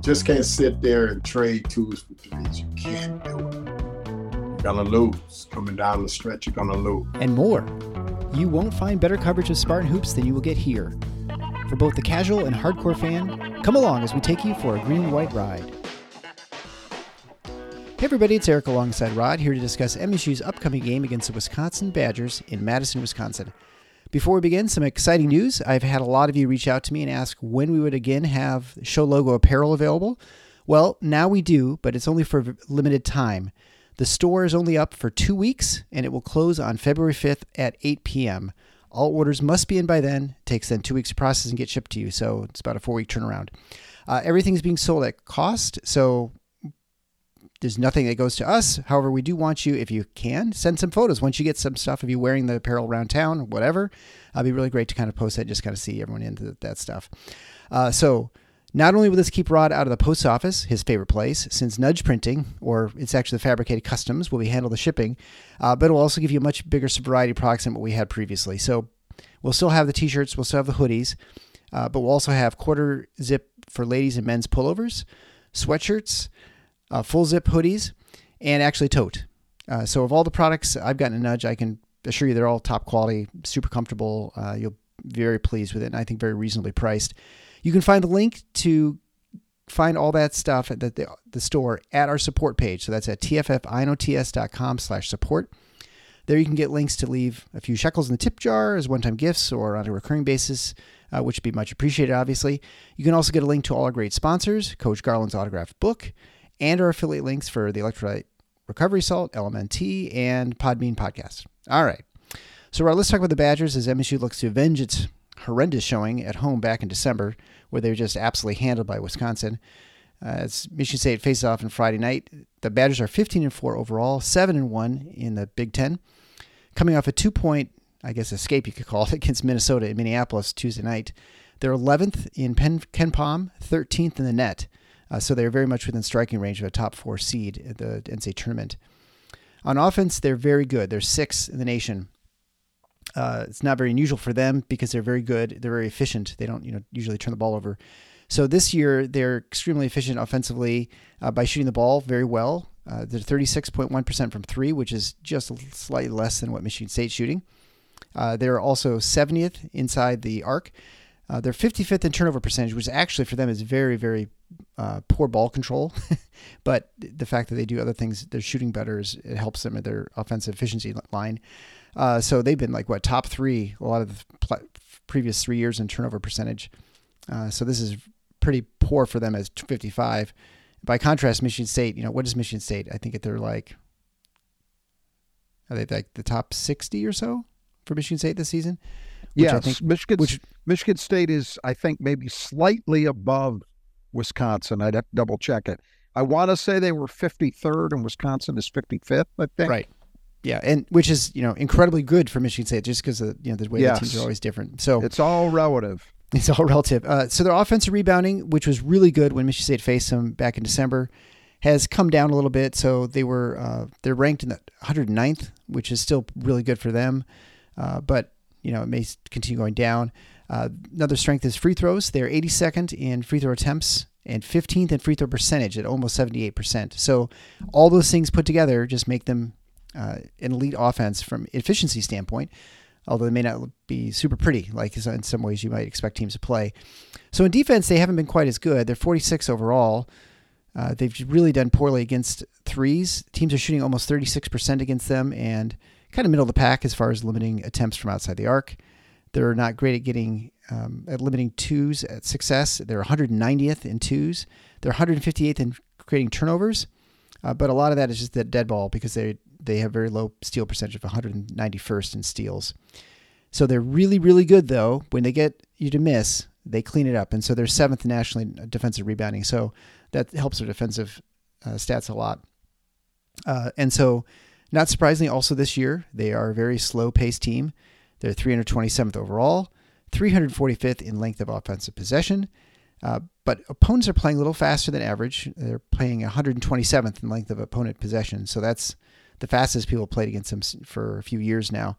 just can't sit there and trade twos for threes. You can't do it. You're gonna lose. Coming down the stretch, you're gonna lose. And more. You won't find better coverage of Spartan hoops than you will get here. For both the casual and hardcore fan, come along as we take you for a green and white ride. Hey everybody, it's Eric alongside Rod here to discuss MSU's upcoming game against the Wisconsin Badgers in Madison, Wisconsin. Before we begin, some exciting news. I've had a lot of you reach out to me and ask when we would again have show logo apparel available. Well, now we do, but it's only for limited time. The store is only up for two weeks and it will close on February 5th at 8 p.m. All orders must be in by then. It takes then two weeks to process and get shipped to you, so it's about a four week turnaround. Uh, everything's being sold at cost, so there's nothing that goes to us. However, we do want you, if you can, send some photos once you get some stuff of you wearing the apparel around town, whatever. It'd be really great to kind of post that, just kind of see everyone into that stuff. Uh, so, not only will this keep Rod out of the post office, his favorite place, since Nudge Printing, or it's actually the Fabricated Customs, will be handle the shipping, uh, but it'll also give you a much bigger variety of products than what we had previously. So, we'll still have the t-shirts, we'll still have the hoodies, uh, but we'll also have quarter zip for ladies and men's pullovers, sweatshirts uh, full zip hoodies, and actually tote. Uh, so of all the products I've gotten a nudge, I can assure you they're all top quality, super comfortable. Uh, you'll be very pleased with it, and I think very reasonably priced. You can find the link to find all that stuff at the, the store at our support page. So that's at tffinots.com slash support. There you can get links to leave a few shekels in the tip jar as one-time gifts or on a recurring basis, uh, which would be much appreciated, obviously. You can also get a link to all our great sponsors, Coach Garland's autographed book, and our affiliate links for the Electrolyte Recovery Salt, LMNT, and Podbean podcast. All right. So, let's talk about the Badgers as MSU looks to avenge its horrendous showing at home back in December, where they were just absolutely handled by Wisconsin. Uh, as Michigan State faces off on Friday night, the Badgers are 15 and 4 overall, 7 and 1 in the Big Ten, coming off a two point, I guess, escape you could call it, against Minnesota in Minneapolis Tuesday night. They're 11th in Pen, KenPom, 13th in the net. Uh, so they're very much within striking range of a top four seed at the NCAA tournament. On offense, they're very good. They're sixth in the nation. Uh, it's not very unusual for them because they're very good. They're very efficient. They don't, you know, usually turn the ball over. So this year they're extremely efficient offensively uh, by shooting the ball very well. Uh, they're 36.1% from three, which is just slightly less than what Michigan State's shooting. Uh, they're also 70th inside the arc. Uh, they're 55th in turnover percentage, which actually for them is very, very uh, poor ball control. but the fact that they do other things, they're shooting better, is, it helps them at their offensive efficiency line. Uh, so they've been like what top three a lot of the pl- previous three years in turnover percentage. Uh, so this is pretty poor for them as 55. By contrast, Michigan State, you know, what is Michigan State? I think if they're like, are they like the top 60 or so for Michigan State this season? yes, think, Michigan, which, Michigan State is, I think, maybe slightly above Wisconsin. I'd have to double check it. I want to say they were 53rd and Wisconsin is 55th, I think. Right. Yeah, and which is you know incredibly good for Michigan State just because you know the way yes. the teams are always different. So it's all relative. It's all relative. Uh, so their offensive rebounding, which was really good when Michigan State faced them back in December, has come down a little bit. So they were uh, they're ranked in the 109th, which is still really good for them. Uh, but you know, it may continue going down. Uh, another strength is free throws. They're 82nd in free throw attempts and 15th in free throw percentage at almost 78%. So all those things put together just make them uh, an elite offense from efficiency standpoint. Although they may not be super pretty, like in some ways you might expect teams to play. So in defense, they haven't been quite as good. They're 46 overall. Uh, they've really done poorly against threes. Teams are shooting almost 36% against them, and kind of middle of the pack as far as limiting attempts from outside the arc. They're not great at getting um, at limiting twos at success. They're 190th in twos. They're 158th in creating turnovers. Uh, but a lot of that is just that dead ball because they they have very low steal percentage of 191st in steals. So they're really really good though. When they get you to miss, they clean it up, and so they're seventh nationally defensive rebounding. So that helps their defensive uh, stats a lot. Uh, and so, not surprisingly, also this year they are a very slow paced team. They're 327th overall, 345th in length of offensive possession. Uh, but opponents are playing a little faster than average. They're playing 127th in length of opponent possession. So that's the fastest people played against them for a few years now.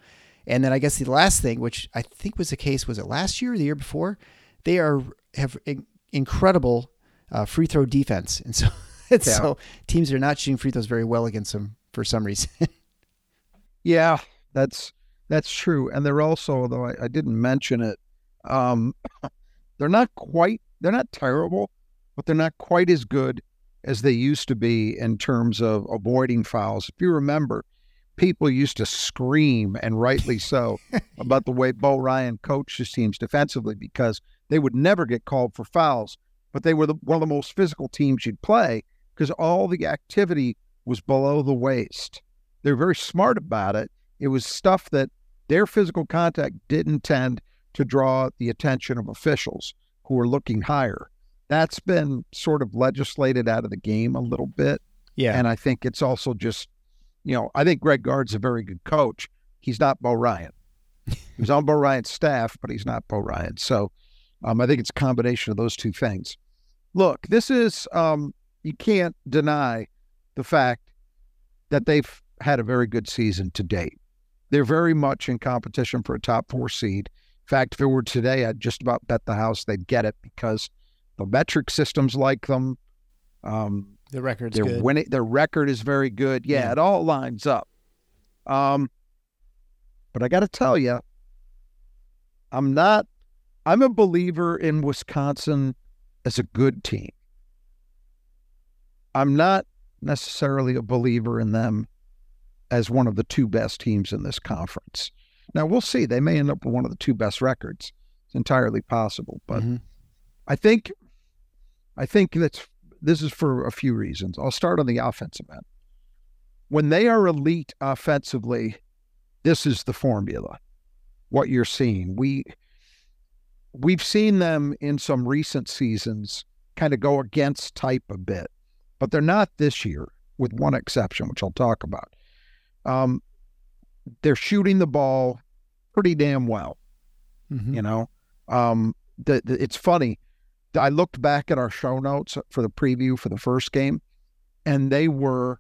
And then I guess the last thing, which I think was the case, was it last year or the year before? They are have incredible uh, free throw defense, and so yeah. so teams are not shooting free throws very well against them for some reason. yeah, that's that's true, and they're also, though I, I didn't mention it, um, they're not quite they're not terrible, but they're not quite as good as they used to be in terms of avoiding fouls. If you remember, people used to scream, and rightly so, about the way Bo Ryan coached his teams defensively because they would never get called for fouls, but they were the, one of the most physical teams you'd play because all the activity was below the waist. They're very smart about it. It was stuff that their physical contact didn't tend to draw the attention of officials who are looking higher. That's been sort of legislated out of the game a little bit. Yeah. And I think it's also just, you know, I think Greg Gard's a very good coach. He's not Bo Ryan. he was on Bo Ryan's staff, but he's not Bo Ryan. So um, I think it's a combination of those two things. Look, this is, um, you can't deny the fact that they've had a very good season to date. They're very much in competition for a top four seed In fact, if it were today, I'd just about bet the house they'd get it because the metric systems like them. Um, the record's their good. Winning, their record is very good. Yeah, yeah. it all lines up. Um, but I got to tell you, I'm not. I'm a believer in Wisconsin as a good team. I'm not necessarily a believer in them as one of the two best teams in this conference. Now we'll see. They may end up with one of the two best records. It's entirely possible, but mm-hmm. I think I think that's this is for a few reasons. I'll start on the offensive end. When they are elite offensively, this is the formula. What you're seeing, we we've seen them in some recent seasons kind of go against type a bit, but they're not this year, with one exception, which I'll talk about. Um, they're shooting the ball pretty damn well. Mm-hmm. You know, um, the, the, it's funny. I looked back at our show notes for the preview for the first game, and they were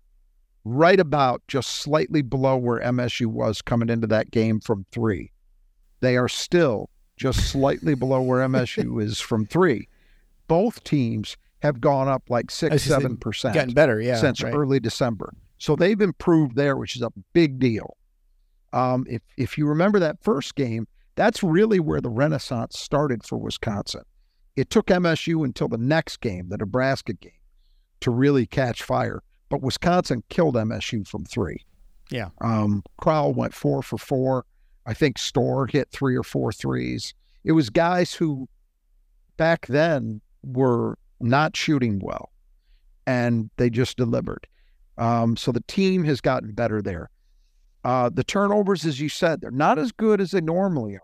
right about just slightly below where MSU was coming into that game from three. They are still just slightly below where MSU is from three. Both teams have gone up like six, seven percent, getting better, yeah, since right. early December. So they've improved there, which is a big deal. Um, if if you remember that first game, that's really where the renaissance started for Wisconsin. It took MSU until the next game, the Nebraska game, to really catch fire. But Wisconsin killed MSU from three. Yeah. Um, Crowl went four for four. I think Storr hit three or four threes. It was guys who back then were not shooting well, and they just delivered. Um, so the team has gotten better there. Uh, the turnovers, as you said, they're not as good as they normally are.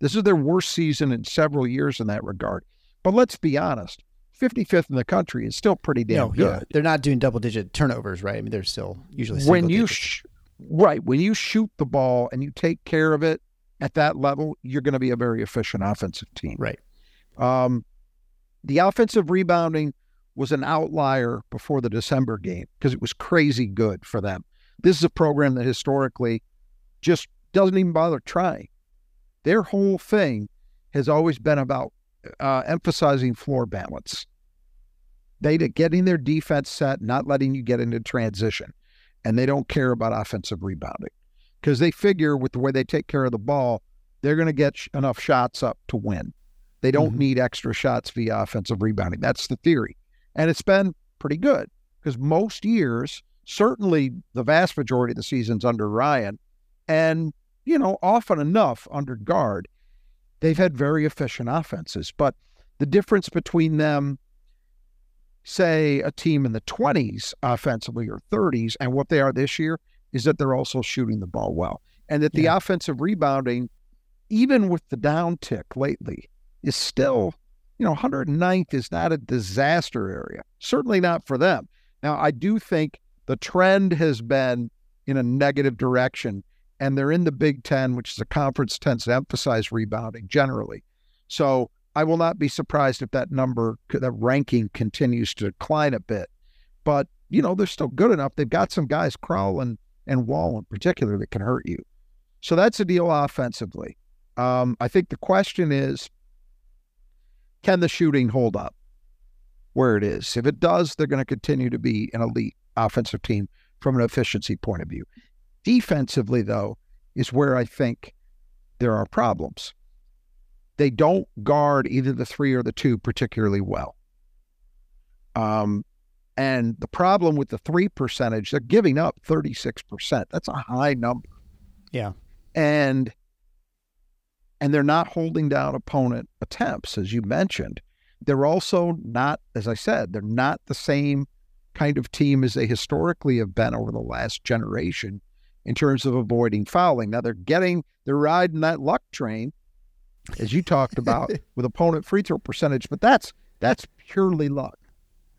This is their worst season in several years in that regard. But let's be honest, 55th in the country is still pretty damn no, good. Yeah. They're not doing double digit turnovers, right? I mean, they're still usually when you sh- right when you shoot the ball and you take care of it at that level, you're going to be a very efficient offensive team. Right. Um, the offensive rebounding was an outlier before the December game because it was crazy good for them. This is a program that historically just doesn't even bother trying. Their whole thing has always been about uh, emphasizing floor balance. They getting their defense set, not letting you get into transition, and they don't care about offensive rebounding because they figure with the way they take care of the ball, they're going to get sh- enough shots up to win. They don't mm-hmm. need extra shots via offensive rebounding. That's the theory, and it's been pretty good because most years certainly the vast majority of the seasons under Ryan, and you know often enough under Gard, they've had very efficient offenses. But the difference between them, say, a team in the 20s offensively or 30s, and what they are this year is that they're also shooting the ball well. And that the Yeah. offensive rebounding, even with the downtick lately, is still, you know, 109th is not a disaster area. Certainly not for them. Now, I do think the trend has been in a negative direction, and they're in the Big Ten, which is a conference tends to emphasize rebounding generally. So I will not be surprised if that number, that ranking continues to decline a bit. But, you know, they're still good enough. They've got some guys, Crowl and, and Wahl in particular, that can hurt you. So that's a deal offensively. Um, I think the question is can the shooting hold up where it is? If it does, they're going to continue to be an elite offensive team from an efficiency point of view. Defensively, though, is where I think there are problems. They don't guard either the three or the two particularly well. Um, and the problem with the three percentage, they're giving up 36%. That's a high number. Yeah. And and they're not holding down opponent attempts, as you mentioned. They're also not, as I said, they're not the same kind of team as they historically have been over the last generation in terms of avoiding fouling. Now they're getting, they're riding that luck train, as you talked about, with opponent free throw percentage, but that's that's purely luck.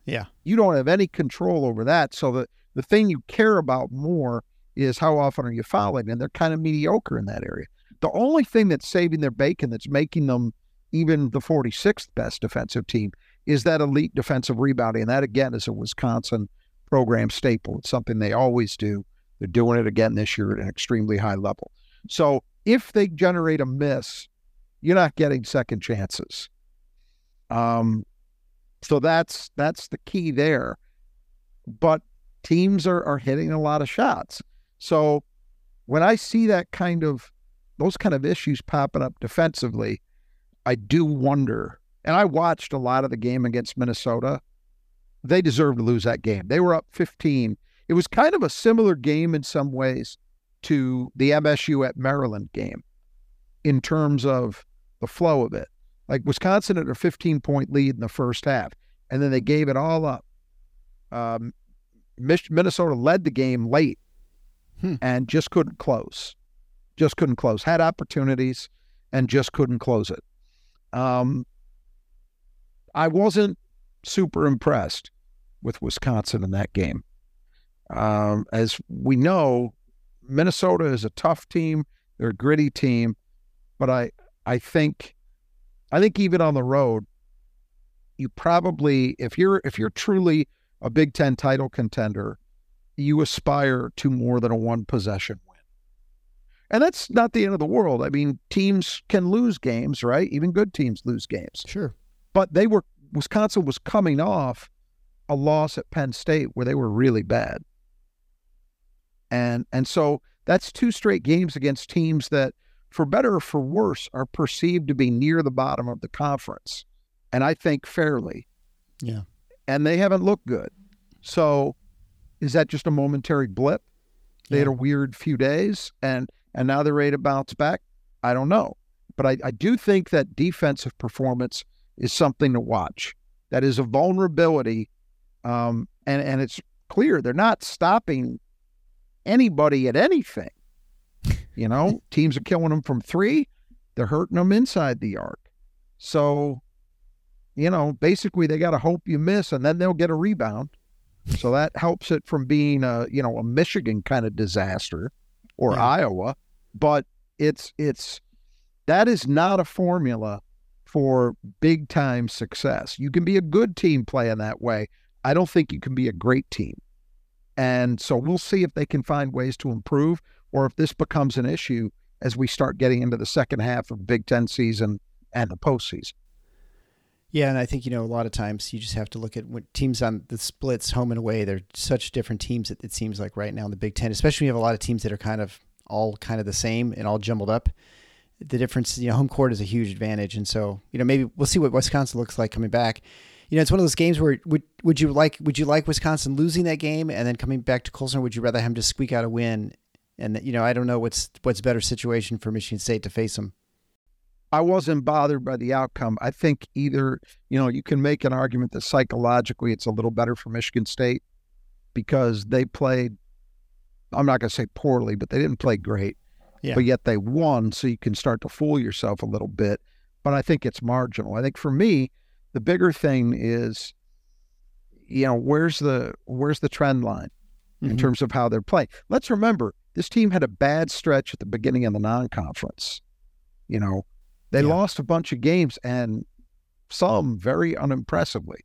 Yeah. You don't have any control over that. So the, the thing you care about more is how often are you fouling, and they're kind of mediocre in that area. The only thing that's saving their bacon, that's making them even the 46th best defensive team, is that elite defensive rebounding. And that, again, is a Wisconsin program staple. It's something they always do. They're doing it again this year at an extremely high level. So if they generate a miss, you're not getting second chances. Um, so that's that's the key there. But teams are are hitting a lot of shots. So when I see that kind of those kind of issues popping up defensively, I do wonder. And I watched a lot of the game against Minnesota. They deserved to lose that game. They were up 15. It was kind of a similar game in some ways to the MSU at Maryland game in terms of the flow of it. Like Wisconsin had a 15 point lead in the first half, and then they gave it all up. Um, Minnesota led the game late Hmm. and just couldn't close. Just couldn't close. Had opportunities and just couldn't close it. Um, I wasn't super impressed with Wisconsin in that game. Um, as we know, Minnesota is a tough team. They're a gritty team, but I I think I think even on the road, you probably if you're if you're truly a Big Ten title contender, you aspire to more than a one possession. And that's not the end of the world. I mean, teams can lose games, right? Even good teams lose games. Sure. But they were Wisconsin was coming off a loss at Penn State where they were really bad. And and so that's two straight games against teams that for better or for worse are perceived to be near the bottom of the conference. And I think fairly. Yeah. And they haven't looked good. So is that just a momentary blip? They had a weird few days and and now they're ready to bounce back. I don't know. But I, I do think that defensive performance is something to watch. That is a vulnerability. Um, and, and it's clear they're not stopping anybody at anything. You know, teams are killing them from three, they're hurting them inside the arc. So, you know, basically they got to hope you miss and then they'll get a rebound. So that helps it from being a, you know, a Michigan kind of disaster or Yeah. Iowa. But it's, it's, that is not a formula for big time success. You can be a good team playing that way. I don't think you can be a great team. And so we'll see if they can find ways to improve or if this becomes an issue as we start getting into the second half of Big Ten season and the postseason. Yeah, and I think you know a lot of times you just have to look at what teams on the splits home and away. They're such different teams. It, it seems like right now in the Big Ten, especially when you have a lot of teams that are kind of all kind of the same and all jumbled up. The difference, you know, home court is a huge advantage, and so you know maybe we'll see what Wisconsin looks like coming back. You know, it's one of those games where would would you like would you like Wisconsin losing that game and then coming back to Colson, would you rather have them just squeak out a win? And you know, I don't know what's what's better situation for Michigan State to face them. I wasn't bothered by the outcome. I think either, you know, you can make an argument that psychologically it's a little better for Michigan State because they played, I'm not going to say poorly, but they didn't play great. Yeah. But yet they won. So you can start to fool yourself a little bit. But I think it's marginal. I think for me, the bigger thing is, you know, where's the where's the trend line in Mhm. terms of how they're playing? Let's remember this team had a bad stretch at the beginning of the non-conference. You know, they Yeah. lost a bunch of games and some very unimpressively.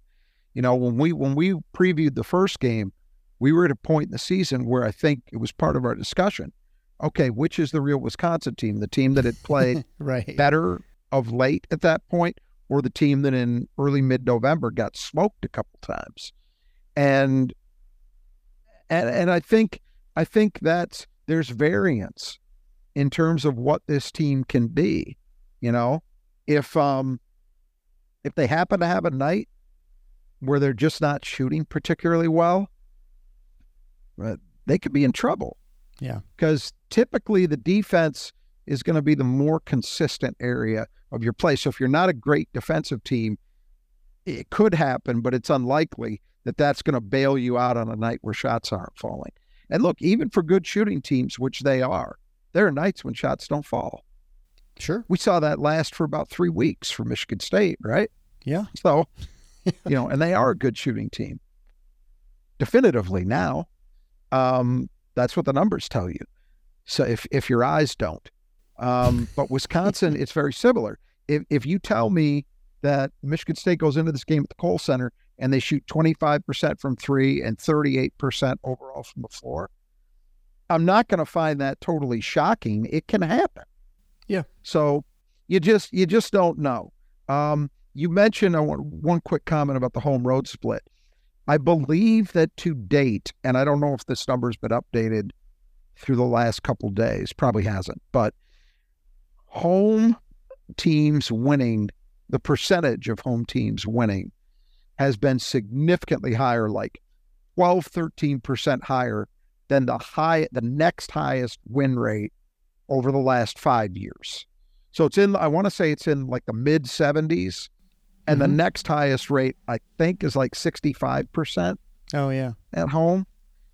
You know, when we when we previewed the first game, we were at a point in the season where I think it was part of our discussion. Okay, which is the real Wisconsin team? The team that had played right. better of late at that point, or the team that in early mid November got smoked a couple times. And and and I think I think that's there's variance in terms of what this team can be. You know, if um if they happen to have a night where they're just not shooting particularly well, uh, they could be in trouble. Yeah. Because typically the defense is going to be the more consistent area of your play. So if you're not a great defensive team, it could happen, but it's unlikely that that's going to bail you out on a night where shots aren't falling. And look, even for good shooting teams, which they are, there are nights when shots don't fall. Sure. We saw that last for about three weeks for Michigan State, right? Yeah. So, you know, and they are a good shooting team. Definitively now. Um, that's what the numbers tell you. So if if your eyes don't. Um, but Wisconsin, it's very similar. If if you tell me that Michigan State goes into this game at the Kohl Center and they shoot 25% from three and 38% overall from the floor, I'm not going to find that totally shocking. It can happen. Yeah. So you just you just don't know. Um, you mentioned I want one quick comment about the home road split. I believe that to date, and I don't know if this number's been updated through the last couple days, probably hasn't, but home teams winning, the percentage of home teams winning has been significantly higher, like 12, 13% higher than the high the next highest win rate over the last five years. So it's in I want to say it's in like the mid 70s. And the Mhm. next highest rate, I think, is like 65% Oh yeah. at home.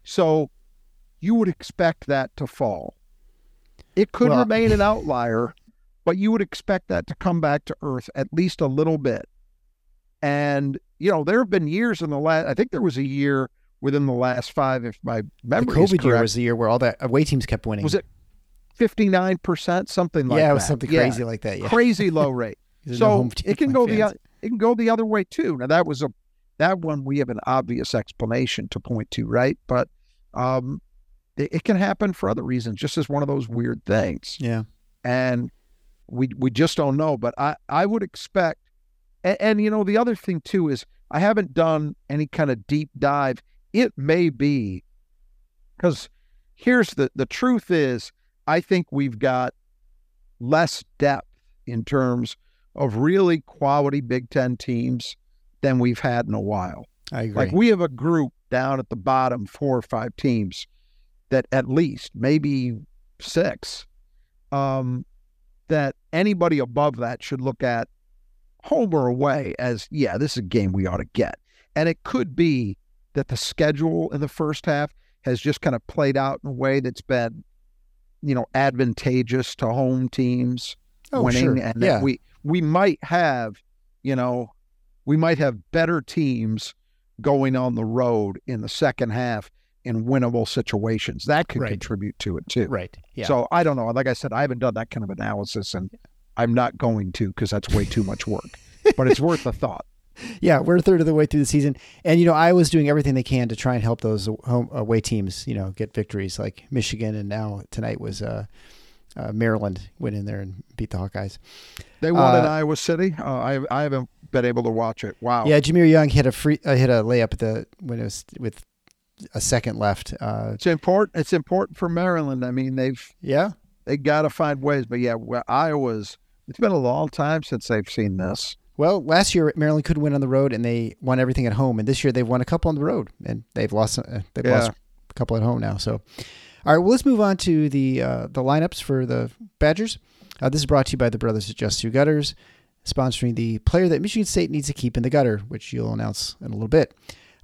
So you would expect that to fall. It could Well- remain an outlier, but you would expect that to come back to earth at least a little bit. And, you know, there have been years in the last, I think there was a year within the last five, if my The memory is COVID year was the year where all the away teams kept winning. Was it 59%, something like yeah, that? it was something Yeah, crazy like that. Yeah. Crazy low rate. There's no so it can go the fans. It can go the other way too. Now that was a that one we have an obvious explanation to point to, right? But um, it, it can happen for other reasons, just as one of those weird things, Yeah. and we we just don't know. But I I would expect, and, and you know the other thing too is I haven't done any kind of deep dive. It may be because here's the the truth is I think we've got less depth in terms of really quality Big Ten teams than we've had in a while. I agree. Like we have a group down at the bottom, four or five teams that at least maybe six, um, that anybody above that should look at home or away as, yeah, this is a game we ought to get. And it could be that the schedule in the first half has just kind of played out in a way that's been, you know, advantageous to home teams oh, winning, sure. and that yeah. we we might have, you know, we might have better teams going on the road in the second half in winnable situations. That could Right. contribute to it too. right. Yeah. So I don't know. Like I said, I haven't done that kind of analysis, and I'm not going to because that's way too much work. but it's worth a thought. yeah, we're a third of the way through the season, and you know I was doing everything they can to try and help those home away teams, you know, get victories like Michigan, and now tonight was uh, uh, Maryland went in there and beat the Hawkeyes. They won Uh, at Iowa City. Uh, I I haven't been able to watch it. Wow. Yeah, Jahmir Young hit a free uh, hit a layup at the when it was with a second left. Uh, It's important. It's important for Maryland. I mean, they've yeah, they got to find ways. But yeah, well, Iowa's. It's been a long time since they've seen this. Well, last year Maryland couldn't win on the road, and they won everything at home. And this year they've won a couple on the road, and they've lost uh, they've Yeah. lost a couple at home now. So, All right, well, let's move on to the uh, the lineups for the Badgers. Uh, this is brought to you by the Brothers of Just Two Gutters, sponsoring the player that Michigan State needs to keep in the gutter, which you'll announce in a little bit.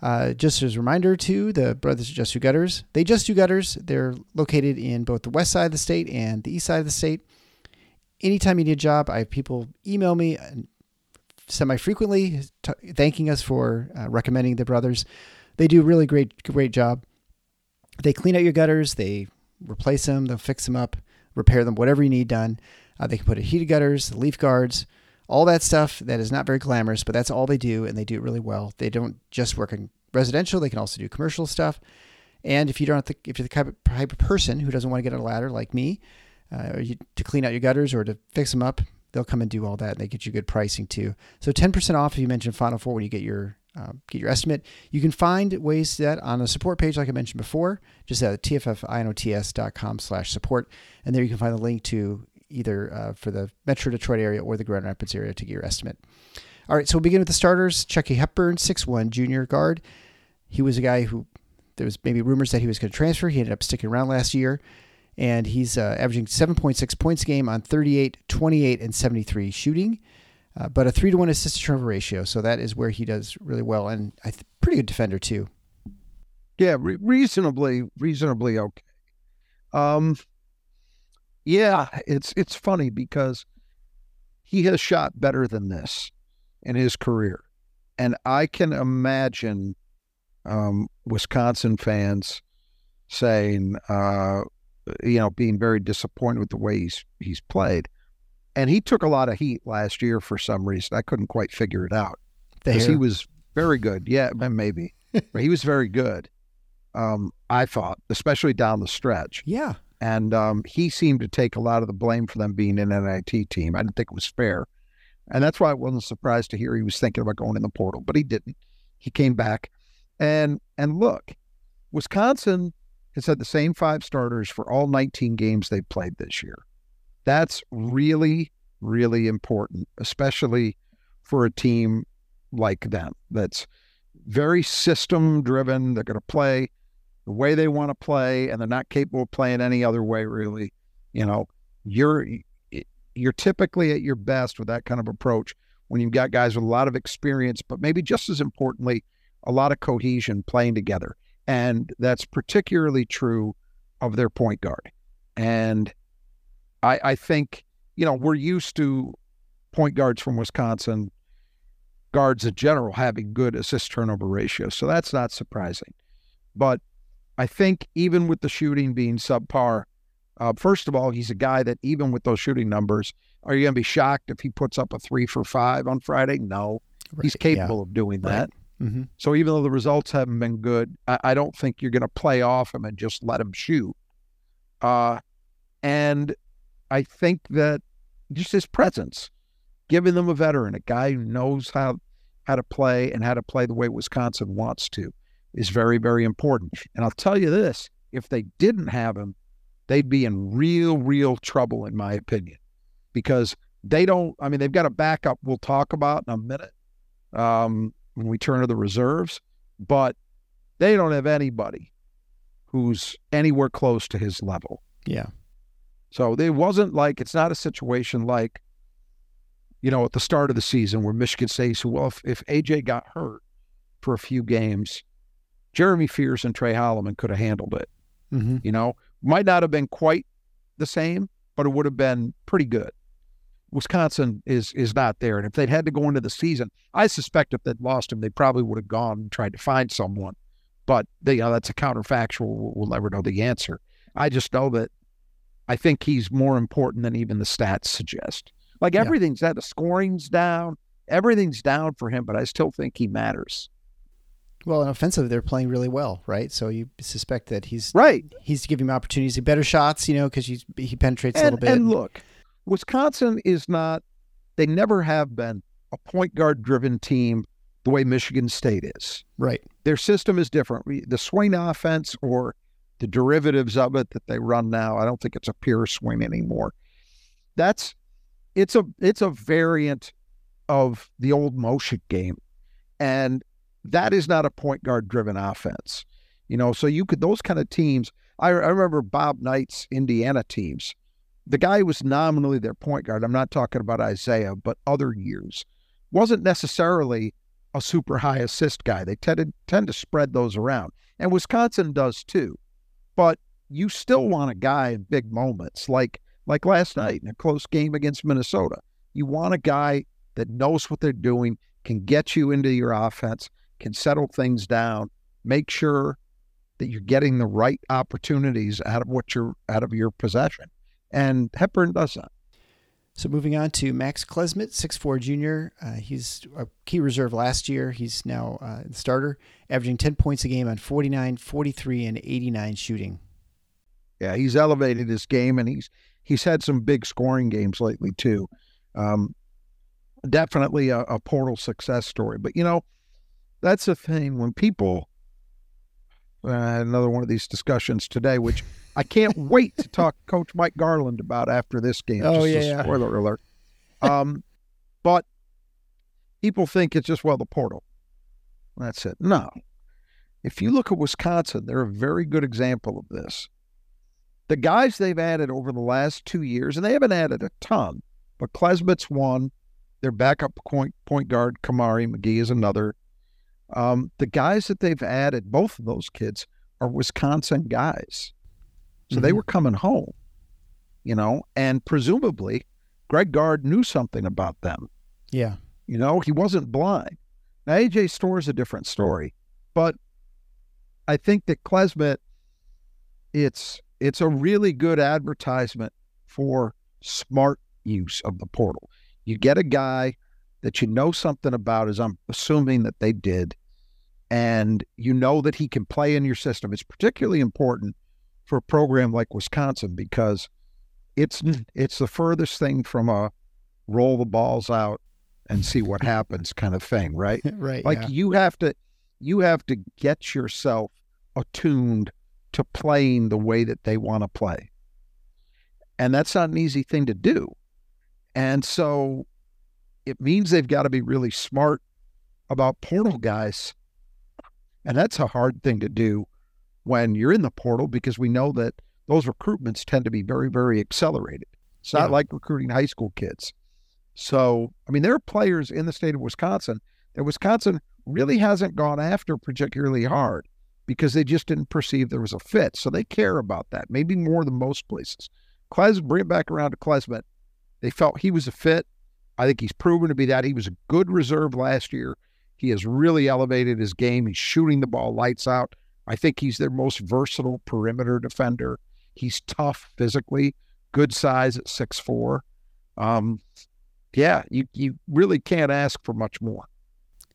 Uh, just as a reminder to the Brothers of Just Two Gutters, they just do gutters. They're located in both the west side of the state and the east side of the state. Anytime you need a job, I have people email me semi frequently t- thanking us for uh, recommending the brothers. They do really great great job. They clean out your gutters, they replace them, they'll fix them up, repair them, whatever you need done. Uh, they can put in heated gutters, leaf guards, all that stuff that is not very glamorous, but that's all they do, and they do it really well. They don't just work in residential; they can also do commercial stuff. And if you don't, if you're the type of person who doesn't want to get on a ladder like me, uh, you, to clean out your gutters or to fix them up, they'll come and do all that. And they get you good pricing too. So 10% off if you mention Final Four when you get your uh, get your estimate. You can find ways to that on a support page, like I mentioned before, just at tffinots.com slash support. And there you can find the link to either uh, for the Metro Detroit area or the Grand Rapids area to get your estimate. All right, so we'll begin with the starters. Chucky Hepburn, six one junior guard. He was a guy who there was maybe rumors that he was going to transfer. He ended up sticking around last year, and he's uh, averaging 7.6 points a game on 38, 28, and 73 shooting uh, but a three to one assist to turnover ratio. So that is where he does really well, and I th- pretty good defender too. Yeah, re- reasonably, reasonably okay. Um, yeah, it's it's funny because he has shot better than this in his career, and I can imagine um, Wisconsin fans saying, uh, you know, being very disappointed with the way he's he's played and he took a lot of heat last year for some reason. I couldn't quite figure it out because he was very good. Yeah, maybe, but he was very good. Um, I thought, especially down the stretch. Yeah, and um, he seemed to take a lot of the blame for them being an NIT team. I didn't think it was fair, and that's why I wasn't surprised to hear he was thinking about going in the portal, but he didn't. He came back, and and look, Wisconsin has had the same five starters for all 19 games they've played this year. That's really, really important, especially for a team like them that's very system driven. They're going to play the way they want to play, and they're not capable of playing any other way, really. You know, you're you're typically at your best with that kind of approach when you've got guys with a lot of experience, but maybe just as importantly, a lot of cohesion playing together. And that's particularly true of their point guard. And I, I think, you know, we're used to point guards from Wisconsin, guards in general, having good assist turnover ratio. So that's not surprising. But I think even with the shooting being subpar, uh, first of all, he's a guy that even with those shooting numbers, are you going to be shocked if he puts up a three for five on Friday? No. Right, he's capable yeah. of doing that. Right. Mm-hmm. So even though the results haven't been good, I, I don't think you're going to play off him and just let him shoot. Uh, and I think that just his presence, giving them a veteran, a guy who knows how how to play and how to play the way Wisconsin wants to, is very very important. And I'll tell you this: if they didn't have him, they'd be in real real trouble, in my opinion, because they don't. I mean, they've got a backup we'll talk about in a minute um, when we turn to the reserves, but they don't have anybody who's anywhere close to his level. Yeah. So it wasn't like it's not a situation like, you know, at the start of the season where Michigan State said, well, if, if AJ got hurt for a few games, Jeremy Fears and Tre Holloman could have handled it. Mm-hmm. You know, might not have been quite the same, but it would have been pretty good. Wisconsin is is not there, and if they'd had to go into the season, I suspect if they'd lost him, they probably would have gone and tried to find someone. But they, you know, that's a counterfactual. We'll, we'll never know the answer. I just know that I think he's more important than even the stats suggest. Like everything's yeah. that the scoring's down, everything's down for him, but I still think he matters. Well, in offensive, they're playing really well, right? So you suspect that he's right. He's giving him opportunities, better shots, you know, because he he penetrates and, a little bit. And look, Wisconsin is not. They never have been a point guard driven team the way Michigan State is. Right. Their system is different. The swing offense or the derivatives of it that they run now. I don't think it's a pure swing anymore. That's it's a it's a variant of the old motion game. And that is not a point guard driven offense. You know, so you could those kind of teams, I, I remember Bob Knight's Indiana teams. The guy was nominally their point guard, I'm not talking about Isaiah, but other years, wasn't necessarily a super high assist guy. They tended tend to spread those around. And Wisconsin does too. But you still want a guy in big moments, like like last night in a close game against Minnesota. You want a guy that knows what they're doing, can get you into your offense, can settle things down, make sure that you're getting the right opportunities out of what you're out of your possession. And Hepburn does that. So moving on to Max Klesmit, 6'4 junior. Uh, he's a key reserve last year. He's now uh, the starter, averaging 10 points a game on 49, 43, and 89 shooting. Yeah, he's elevated his game, and he's he's had some big scoring games lately too. Um, definitely a, a portal success story. But you know, that's the thing when people. Uh, another one of these discussions today, which I can't wait to talk Coach Mike Garland about after this game. Oh just yeah, spoiler alert. Um, but people think it's just well the portal. That's it. No. If you look at Wisconsin, they're a very good example of this. The guys they've added over the last two years, and they haven't added a ton, but Klesmit's one. Their backup point, point guard, Kamari McGee, is another. Um, the guys that they've added, both of those kids, are Wisconsin guys. So mm-hmm. they were coming home, you know, and presumably Greg Gard knew something about them. Yeah. You know, he wasn't blind. Now, AJ Storr is a different story, but I think that Klesmit, it's it's a really good advertisement for smart use of the portal. You get a guy that you know something about, as I'm assuming that they did, and you know that he can play in your system. It's particularly important for a program like Wisconsin because it's it's the furthest thing from a roll the balls out and see what happens kind of thing, right? right. Like yeah. you have to you have to get yourself attuned to playing the way that they want to play. And that's not an easy thing to do. And so it means they've got to be really smart about portal guys. And that's a hard thing to do when you're in the portal because we know that those recruitments tend to be very, very accelerated. It's not yeah. like recruiting high school kids. So, I mean, there are players in the state of Wisconsin that Wisconsin really hasn't gone after particularly hard because they just didn't perceive there was a fit. So they care about that, maybe more than most places. Kles, bring it back around to Klesmit. They felt he was a fit. I think he's proven to be that. He was a good reserve last year. He has really elevated his game. He's shooting the ball lights out. I think he's their most versatile perimeter defender. He's tough physically, good size at six four. Um, yeah, you you really can't ask for much more.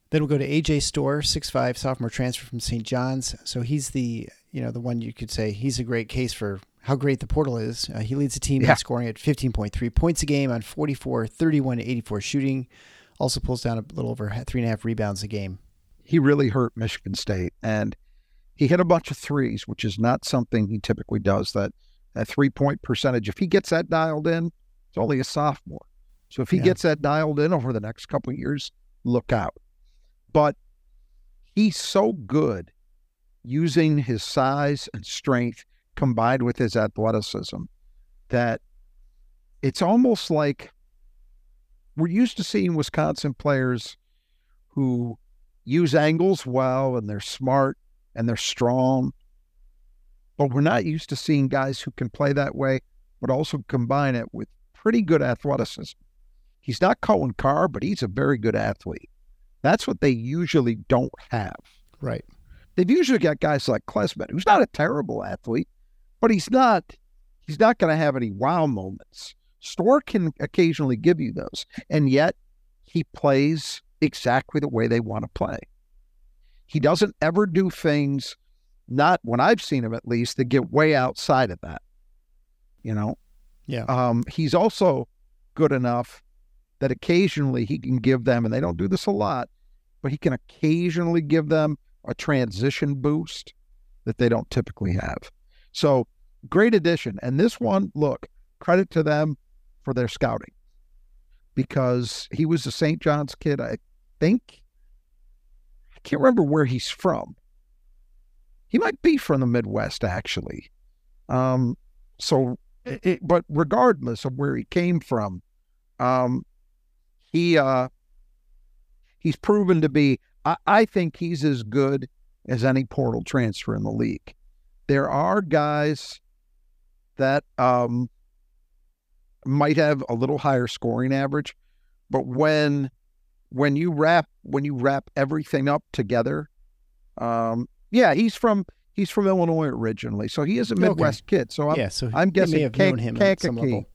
Then we'll go to AJ Storr, six five sophomore transfer from St. John's. So he's the you know the one you could say he's a great case for how great the portal is. Uh, he leads the team yeah. in scoring at 15.3 points a game on 44, 31, 84 shooting. Also pulls down a little over three and a half rebounds a game. He really hurt Michigan State, and he hit a bunch of threes, which is not something he typically does. That that three point percentage, if he gets that dialed in, it's only a sophomore. So if he yeah. gets that dialed in over the next couple of years, look out. But he's so good using his size and strength combined with his athleticism that it's almost like we're used to seeing Wisconsin players who use angles well and they're smart and they're strong. But we're not used to seeing guys who can play that way, but also combine it with pretty good athleticism. He's not Coen Carr, but he's a very good athlete. That's what they usually don't have. Right. They've usually got guys like Klesmit, who's not a terrible athlete, but he's not he's not going to have any wow moments. Storr can occasionally give you those, and yet he plays exactly the way they want to play. He doesn't ever do things, not when I've seen him at least, that get way outside of that. You know? Yeah. Um, he's also good enough that occasionally he can give them, and they don't do this a lot, but he can occasionally give them a transition boost that they don't typically have. So great addition. And this one, look, credit to them for their scouting because he was a St. John's kid, I think I can't remember where he's from. He might be from the Midwest, actually. Um, so, it, but regardless of where he came from, um, he uh, he's proven to be. I, I think he's as good as any portal transfer in the league. There are guys that um, might have a little higher scoring average, but when when you wrap when you wrap everything up together, um, yeah, he's from he's from Illinois originally, so he is a Midwest okay. kid. So I'm, yeah, so I'm guessing may have known him level.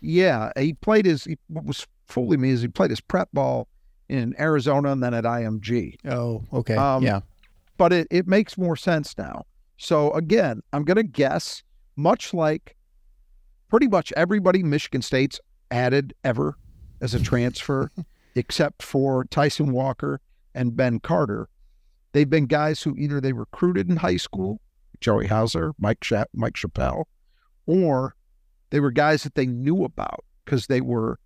Yeah, he played his. He, was fooling me is he played his prep ball in Arizona and then at IMG. Oh, okay, um, yeah. But it, it makes more sense now. So again, I'm going to guess, much like pretty much everybody Michigan State's added ever as a transfer, except for Tyson Walker and Ben Carter. They've been guys who either they recruited in high school, Joey Hauser, Mike Sha- Mike Chappell, or they were guys that they knew about because they were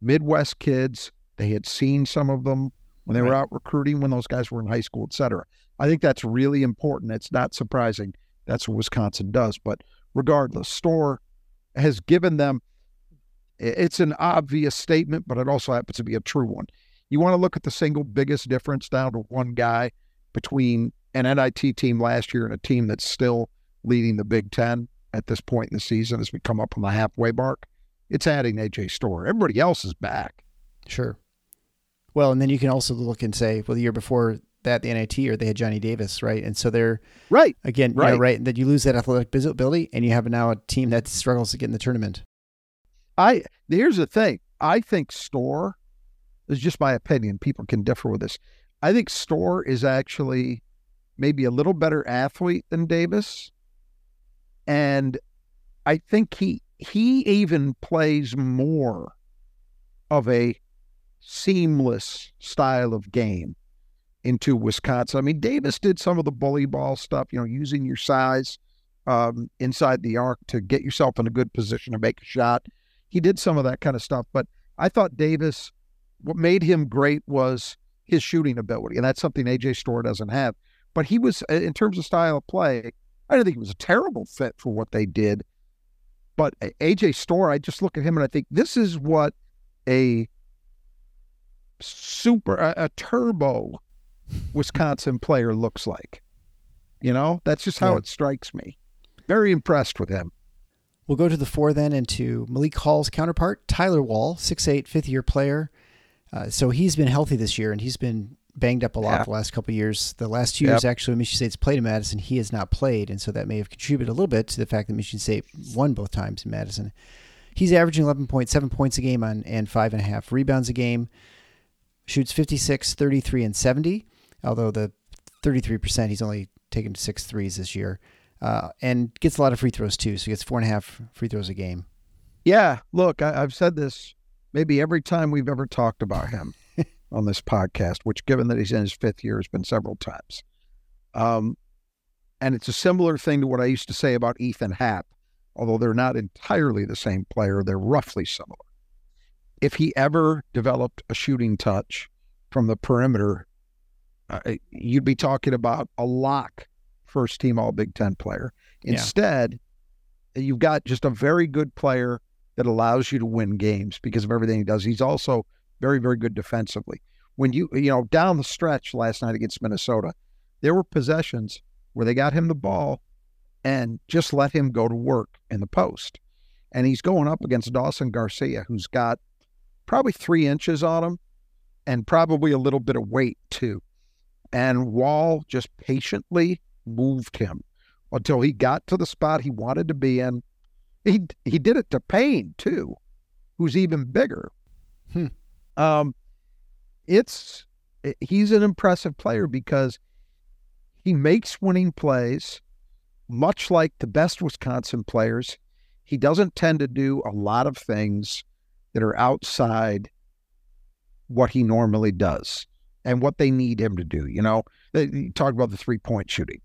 Midwest kids. They had seen some of them when they right. were out recruiting when those guys were in high school, et cetera. I think that's really important. It's not surprising. That's what Wisconsin does. But regardless, Storr has given them it's an obvious statement, but it also happens to be a true one. You want to look at the single biggest difference down to one guy between an NIT team last year and a team that's still leading the Big Ten at this point in the season as we come up on the halfway mark. It's adding AJ Storr. Everybody else is back. Sure. Well, and then you can also look and say, well, the year before that, the NIT, or they had Johnny Davis, right? And so they're right again, right, you know, right. That you lose that athletic visibility, and you have now a team that struggles to get in the tournament. I here's the thing. I think Storr is just my opinion. People can differ with this. I think Storr is actually maybe a little better athlete than Davis, and I think he he even plays more of a seamless style of game into Wisconsin. I mean, Davis did some of the bully ball stuff, you know, using your size um, inside the arc to get yourself in a good position to make a shot. He did some of that kind of stuff, but I thought Davis, what made him great was his shooting ability, and that's something AJ Storr doesn't have. But he was, in terms of style of play, I don't think he was a terrible fit for what they did. But AJ Storr, I just look at him and I think this is what a super, a, a turbo Wisconsin player looks like. You know, that's just how yeah. it strikes me. Very impressed with him. We'll go to the four then and to Malik Hall's counterpart, Tyler Wahl, 6'8, fifth year player. Uh, so he's been healthy this year and he's been banged up a lot yeah. the last couple years. The last two yep. years, actually, Michigan State's played in Madison, he has not played. And so that may have contributed a little bit to the fact that Michigan State won both times in Madison. He's averaging 11.7 points a game on and five and a half rebounds a game. Shoots 56, 33, and 70 although the 33%, he's only taken six threes this year. Uh, and gets a lot of free throws too. So he gets four and a half free throws a game. Yeah. Look, I, have said this maybe every time we've ever talked about him on this podcast, which, given that he's in his fifth year, has been several times. Um, and it's a similar thing to what I used to say about Ethan Happ, although they're not entirely the same player, they're roughly similar. If he ever developed a shooting touch from the perimeter uh, you'd be talking about a lock first team All Big Ten player. Instead, yeah. you've got just a very good player that allows you to win games because of everything he does. He's also very, very good defensively. When you, you know, down the stretch last night against Minnesota, there were possessions where they got him the ball and just let him go to work in the post. And he's going up against Dawson Garcia, who's got probably three inches on him and probably a little bit of weight too. And Wahl just patiently moved him until he got to the spot he wanted to be in. He he did it to Payne too, who's even bigger. Hmm. Um, it's he's an impressive player because he makes winning plays, much like the best Wisconsin players. He doesn't tend to do a lot of things that are outside what he normally does and what they need him to do. You know, you talk about the three point shooting.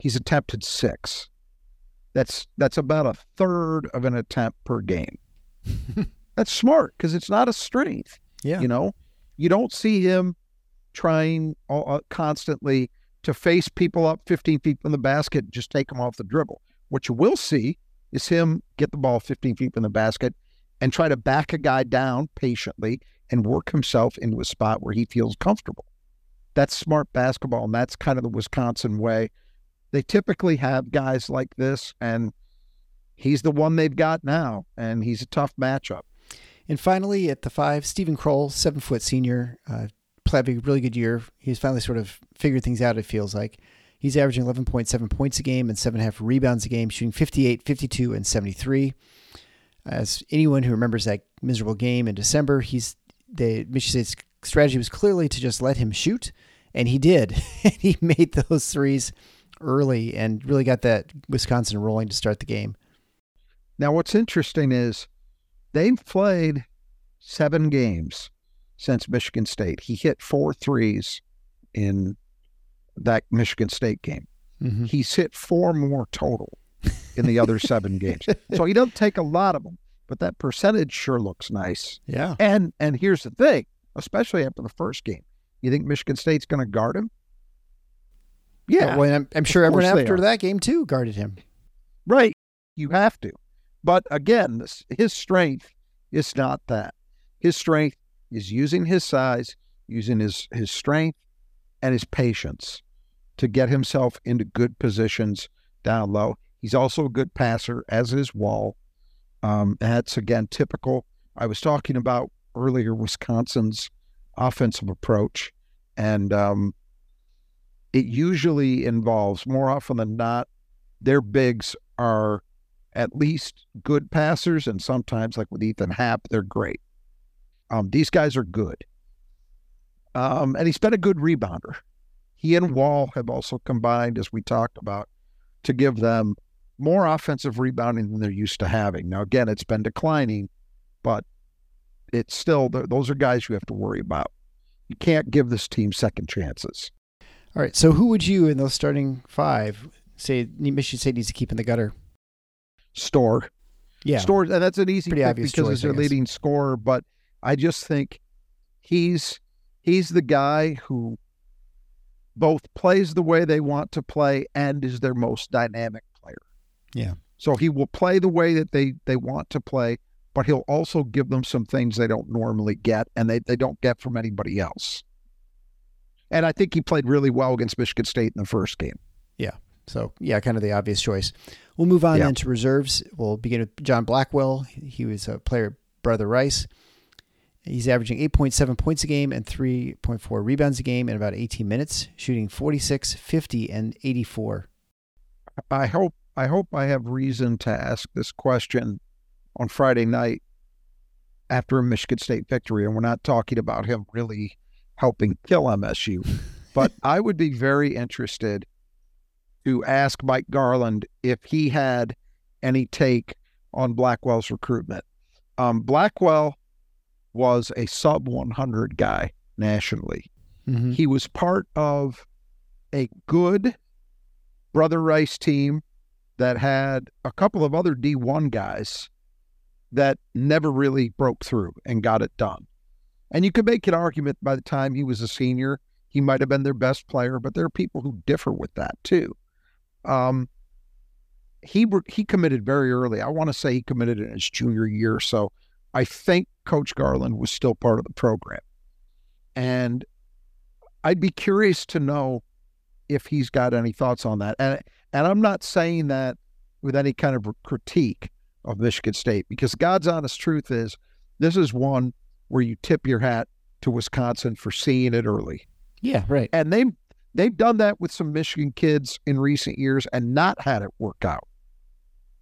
He's attempted six. That's that's about a third of an attempt per game. that's smart because it's not a strength. Yeah, you know, you don't see him trying uh, constantly to face people up 15 feet from the basket and just take them off the dribble. What you will see is him get the ball 15 feet from the basket and try to back a guy down patiently and work himself into a spot where he feels comfortable. That's smart basketball, and that's kind of the Wisconsin way. They typically have guys like this, and he's the one they've got now, and he's a tough matchup. And finally, at the five, Stephen Crowl, seven foot senior, uh, having a really good year. He's finally sort of figured things out, it feels like. He's averaging 11.7 points a game and 7.5 rebounds a game, shooting 58, 52, and 73. As anyone who remembers that miserable game in December, he's the Michigan State's strategy was clearly to just let him shoot, and he did. he made those threes early and really got that Wisconsin rolling to start the game. Now, what's interesting is they've played seven games since Michigan State. He hit four threes in that Michigan State game. Mm-hmm. He's hit four more total in the other seven games. So he doesn't take a lot of them, but that percentage sure looks nice. Yeah. And and here's the thing, especially after the first game, you think Michigan State's going to guard him? Yeah. Well, I'm, I'm sure everyone after that game too guarded him. Right. You have to. But again, his strength is not that. His strength is using his size, using his his strength and his patience to get himself into good positions down low. He's also a good passer, as is Wahl. Um, that's again typical. I was talking about earlier Wisconsin's offensive approach, and um, it usually involves more often than not their bigs are at least good passers, and sometimes, like with Ethan Happ, they're great. Um, these guys are good. Um, and he's been a good rebounder. He and Wahl have also combined, as we talked about, to give them more offensive rebounding than they're used to having. Now, again, it's been declining, but it's still, those are guys you have to worry about. You can't give this team second chances. All right. So, who would you in those starting five say Michigan State needs to keep in the gutter? Storr. Yeah. Storr. and that's an easy Pretty pick obvious because choice, he's their leading scorer, but I just think he's he's the guy who both plays the way they want to play and is their most dynamic player. Yeah. So he will play the way that they they want to play, but he'll also give them some things they don't normally get and they, they don't get from anybody else. And I think he played really well against Michigan State in the first game. So, yeah, kind of the obvious choice. We'll move on Yeah. then to reserves. We'll begin with John Blackwell. He was a player, brother Rice. He's averaging 8.7 points a game and 3.4 rebounds a game in about 18 minutes, shooting 46, 50, and 84. I hope I hope I have reason to ask this question on Friday night after a Michigan State victory, and we're not talking about him really helping kill MSU, but I would be very interested to ask Mike Garland if he had any take on Blackwell's recruitment. Um, Blackwell was a sub 100 guy nationally. Mm-hmm. He was part of a good Brother Rice team that had a couple of other D1 guys that never really broke through and got it done. And you could make an argument by the time he was a senior, he might have been their best player, but there are people who differ with that too. Um, he he committed very early. I want to say he committed in his junior year, so I think Coach Garland was still part of the program. And I'd be curious to know if he's got any thoughts on that. And and I'm not saying that with any kind of critique of Michigan State because God's honest truth is this is one where you tip your hat to Wisconsin for seeing it early. Yeah, right. And they they've done that with some Michigan kids in recent years and not had it work out.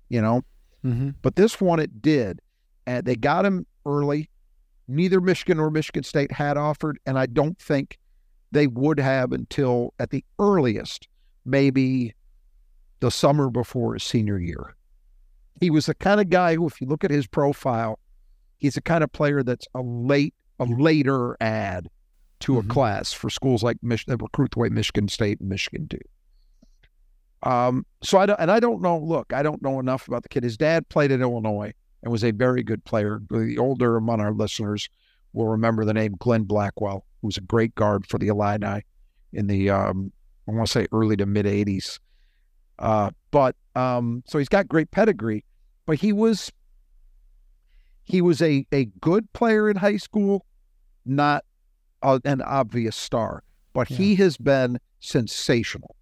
You know, Mm-hmm. but this one it did. And they got him early. Neither Michigan or Michigan State had offered, and I don't think they would have until at the earliest, maybe the summer before his senior year. He was the kind of guy who, if you look at his profile, he's the kind of player that's a late, a later add to a Mhm. class for schools like Mich- that recruit the way Michigan State and Michigan do. Um, so I don't, and I don't know. Look, I don't know enough about the kid. His dad played at Illinois and was a very good player. The older among our listeners will remember the name Glynn Blackwell, who was a great guard for the Illini in the um, I want to say early to mid '80s. Uh, but um, so he's got great pedigree. but he was he was a, a good player in high school, not an obvious star, but yeah. he has been sensational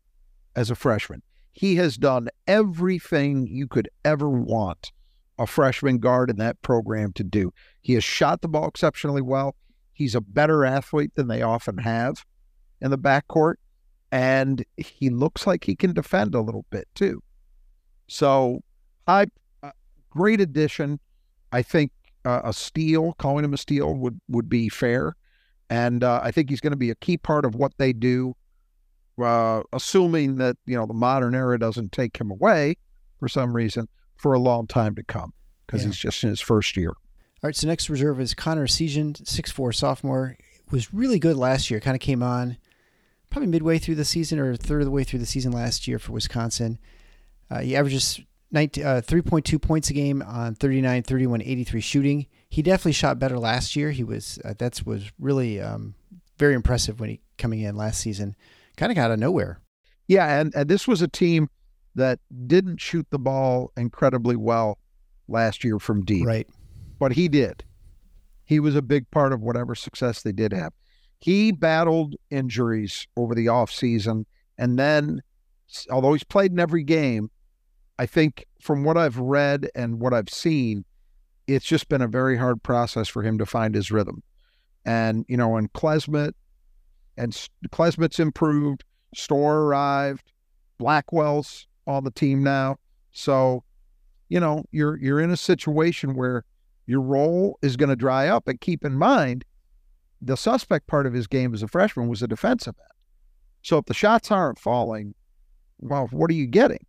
as a freshman. He has done everything you could ever want a freshman guard in that program to do. He has shot the ball exceptionally well. He's a better athlete than they often have in the backcourt. And he looks like he can defend a little bit too. So, I uh, great addition. I think uh, a steal, calling him a steal, would would be fair. And uh, I think he's going to be a key part of what they do, uh, assuming that you know the modern era doesn't take him away for some reason for a long time to come because yeah. he's just in his first year. All right, so next reserve is Connor Essegian, six four sophomore. Was really good last year. Kind of came on probably midway through the season or third of the way through the season last year for Wisconsin. Uh, he averages 19, uh, 3.2 points a game on 39, 31, 83 shooting. He definitely shot better last year. He was uh, that's was really um, very impressive when he coming in last season. Kind of out of nowhere. Yeah, and, and this was a team that didn't shoot the ball incredibly well last year from deep. Right. But he did. He was a big part of whatever success they did have. He battled injuries over the offseason. And then, although he's played in every game, I think from what I've read and what I've seen, it's just been a very hard process for him to find his rhythm. And, you know, when Klesmit and Klesmit's improved, Storr arrived, Blackwell's on the team now. So, you know, you're you're in a situation where your role is going to dry up. And keep in mind, the suspect part of his game as a freshman was a defensive end. So if the shots aren't falling, well, what are you getting?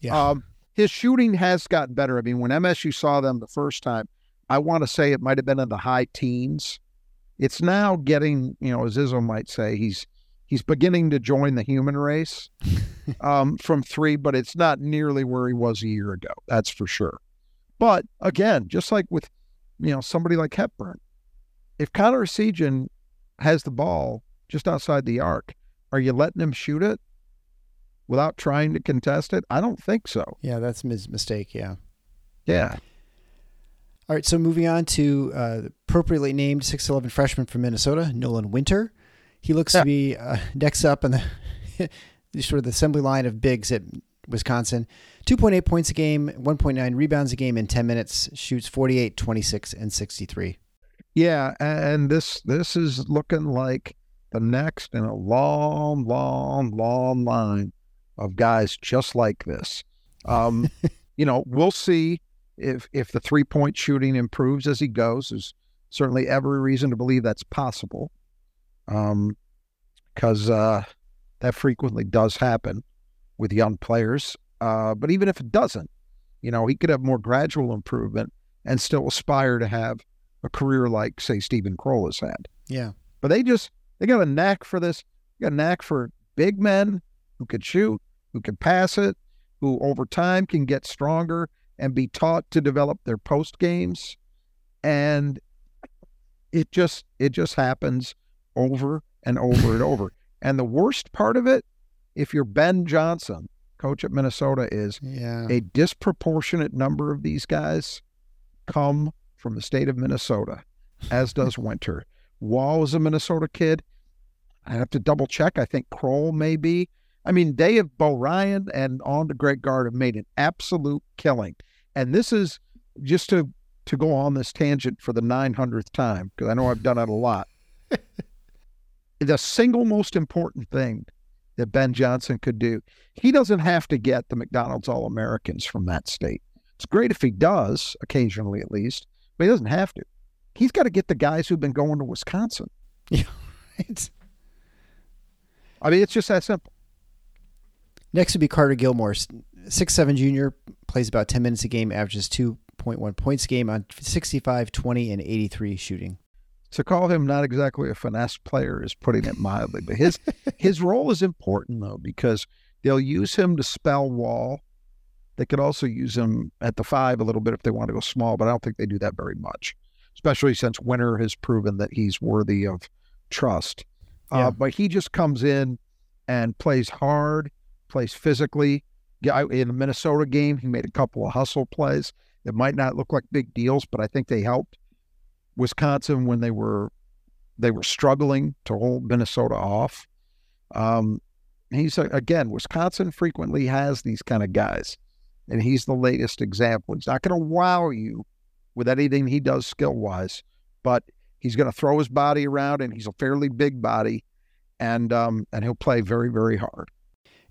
Yeah. Um, his shooting has gotten better. I mean, when MSU saw them the first time, I want to say it might have been in the high teens. It's now getting, you know, as Izzo might say, he's he's beginning to join the human race um, from three, but it's not nearly where he was a year ago. That's for sure. But again, just like with, you know, somebody like Hepburn, if Connor Essegian has the ball just outside the arc, are you letting him shoot it? Without trying to contest it? I don't think so. Yeah, that's his mistake. Yeah. Yeah. All right, so moving on to uh, appropriately named 6'11 freshman from Minnesota, Nolan Winter. He looks yeah. to be uh, next up in the, the sort of the assembly line of bigs at Wisconsin. 2.8 points a game, 1.9 rebounds a game in 10 minutes, shoots 48, 26, and 63. Yeah, and this this is looking like the next in a long, long, long line of guys just like this. Um, you know, we'll see if if the three point shooting improves as he goes. There's certainly every reason to believe that's possible, because um, uh, that frequently does happen with young players. Uh, but even if it doesn't, you know, he could have more gradual improvement and still aspire to have a career like, say, Steven Crowl has had. Yeah. But they just they got a knack for this. They got a knack for big men who could shoot, who can pass it, who over time can get stronger and be taught to develop their post games. And it just it just happens over and over and over. And the worst part of it, if you're Ben Johnson, coach at Minnesota, is yeah. a disproportionate number of these guys come from the state of Minnesota, as does Winter. Wahl is a Minnesota kid. I have to double check. I think Crowl may be. I mean, they have Bo Ryan and on to Greg Gard have made an absolute killing. And this is just to to go on this tangent for the 900th time because I know I've done it a lot. the single most important thing that Ben Johnson could do, he doesn't have to get the McDonald's All Americans from that state. It's great if he does, occasionally at least, but he doesn't have to. He's got to get the guys who've been going to Wisconsin. Yeah, right. I mean, it's just that simple. Next would be Carter Gilmore, six seven junior, plays about 10 minutes a game, averages 2.1 points a game on 65, 20, and 83 shooting. To call him not exactly a finesse player is putting it mildly, but his his role is important though because they'll use him to spell Wahl. They could also use him at the five a little bit if they want to go small, but I don't think they do that very much, especially since Winter has proven that he's worthy of trust. Uh, yeah. Uh, but he just comes in and plays hard plays physically. In the Minnesota game, he made a couple of hustle plays. that might not look like big deals, but I think they helped Wisconsin when they were they were struggling to hold Minnesota off. Um, he's again, Wisconsin frequently has these kind of guys, and he's the latest example. He's not going to wow you with anything he does skill wise, but he's going to throw his body around, and he's a fairly big body, and um, and he'll play very very hard.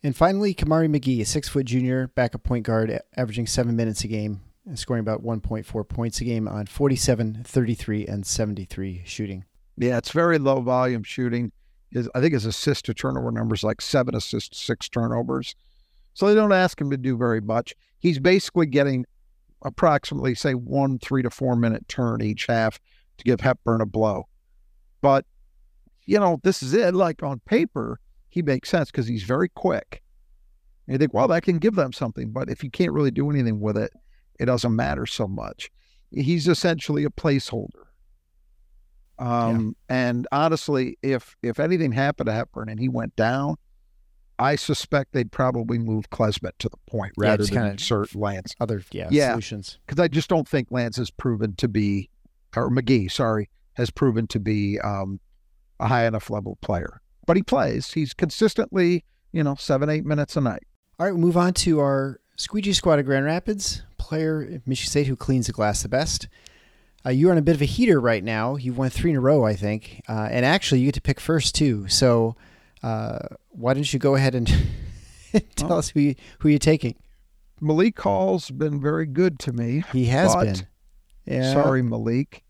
And finally, Kamari McGee, a six foot junior backup point guard, averaging seven minutes a game, scoring about 1.4 points a game on 47, 33, and 73 shooting. Yeah, it's very low volume shooting. His, I think his assist to turnover numbers like seven assists, six turnovers. So they don't ask him to do very much. He's basically getting approximately, say, one three to four minute turn each half to give Hepburn a blow. But, you know, this is it. Like on paper, he makes sense because he's very quick. And you think, well, that can give them something. But if you can't really do anything with it, it doesn't matter so much. He's essentially a placeholder. Um, yeah. And honestly, if if anything happened to Hepburn and he went down, I suspect they'd probably move Klesmit to the point rather yeah, than insert Lance. Other yeah, yeah solutions. Because I just don't think Lance has proven to be, or McGee, sorry, has proven to be um, a high enough level player. But he plays. He's consistently, you know, seven, eight minutes a night. All right, we'll move on to our squeegee squad of Grand Rapids player, Michigan State, who cleans the glass the best. Uh, you're on a bit of a heater right now. You've won three in a row, I think, uh, and actually you get to pick first too. So uh, why don't you go ahead and tell oh. us who you, who you're taking? Malik Hall's been very good to me. He has been. Yeah. Sorry, Malik.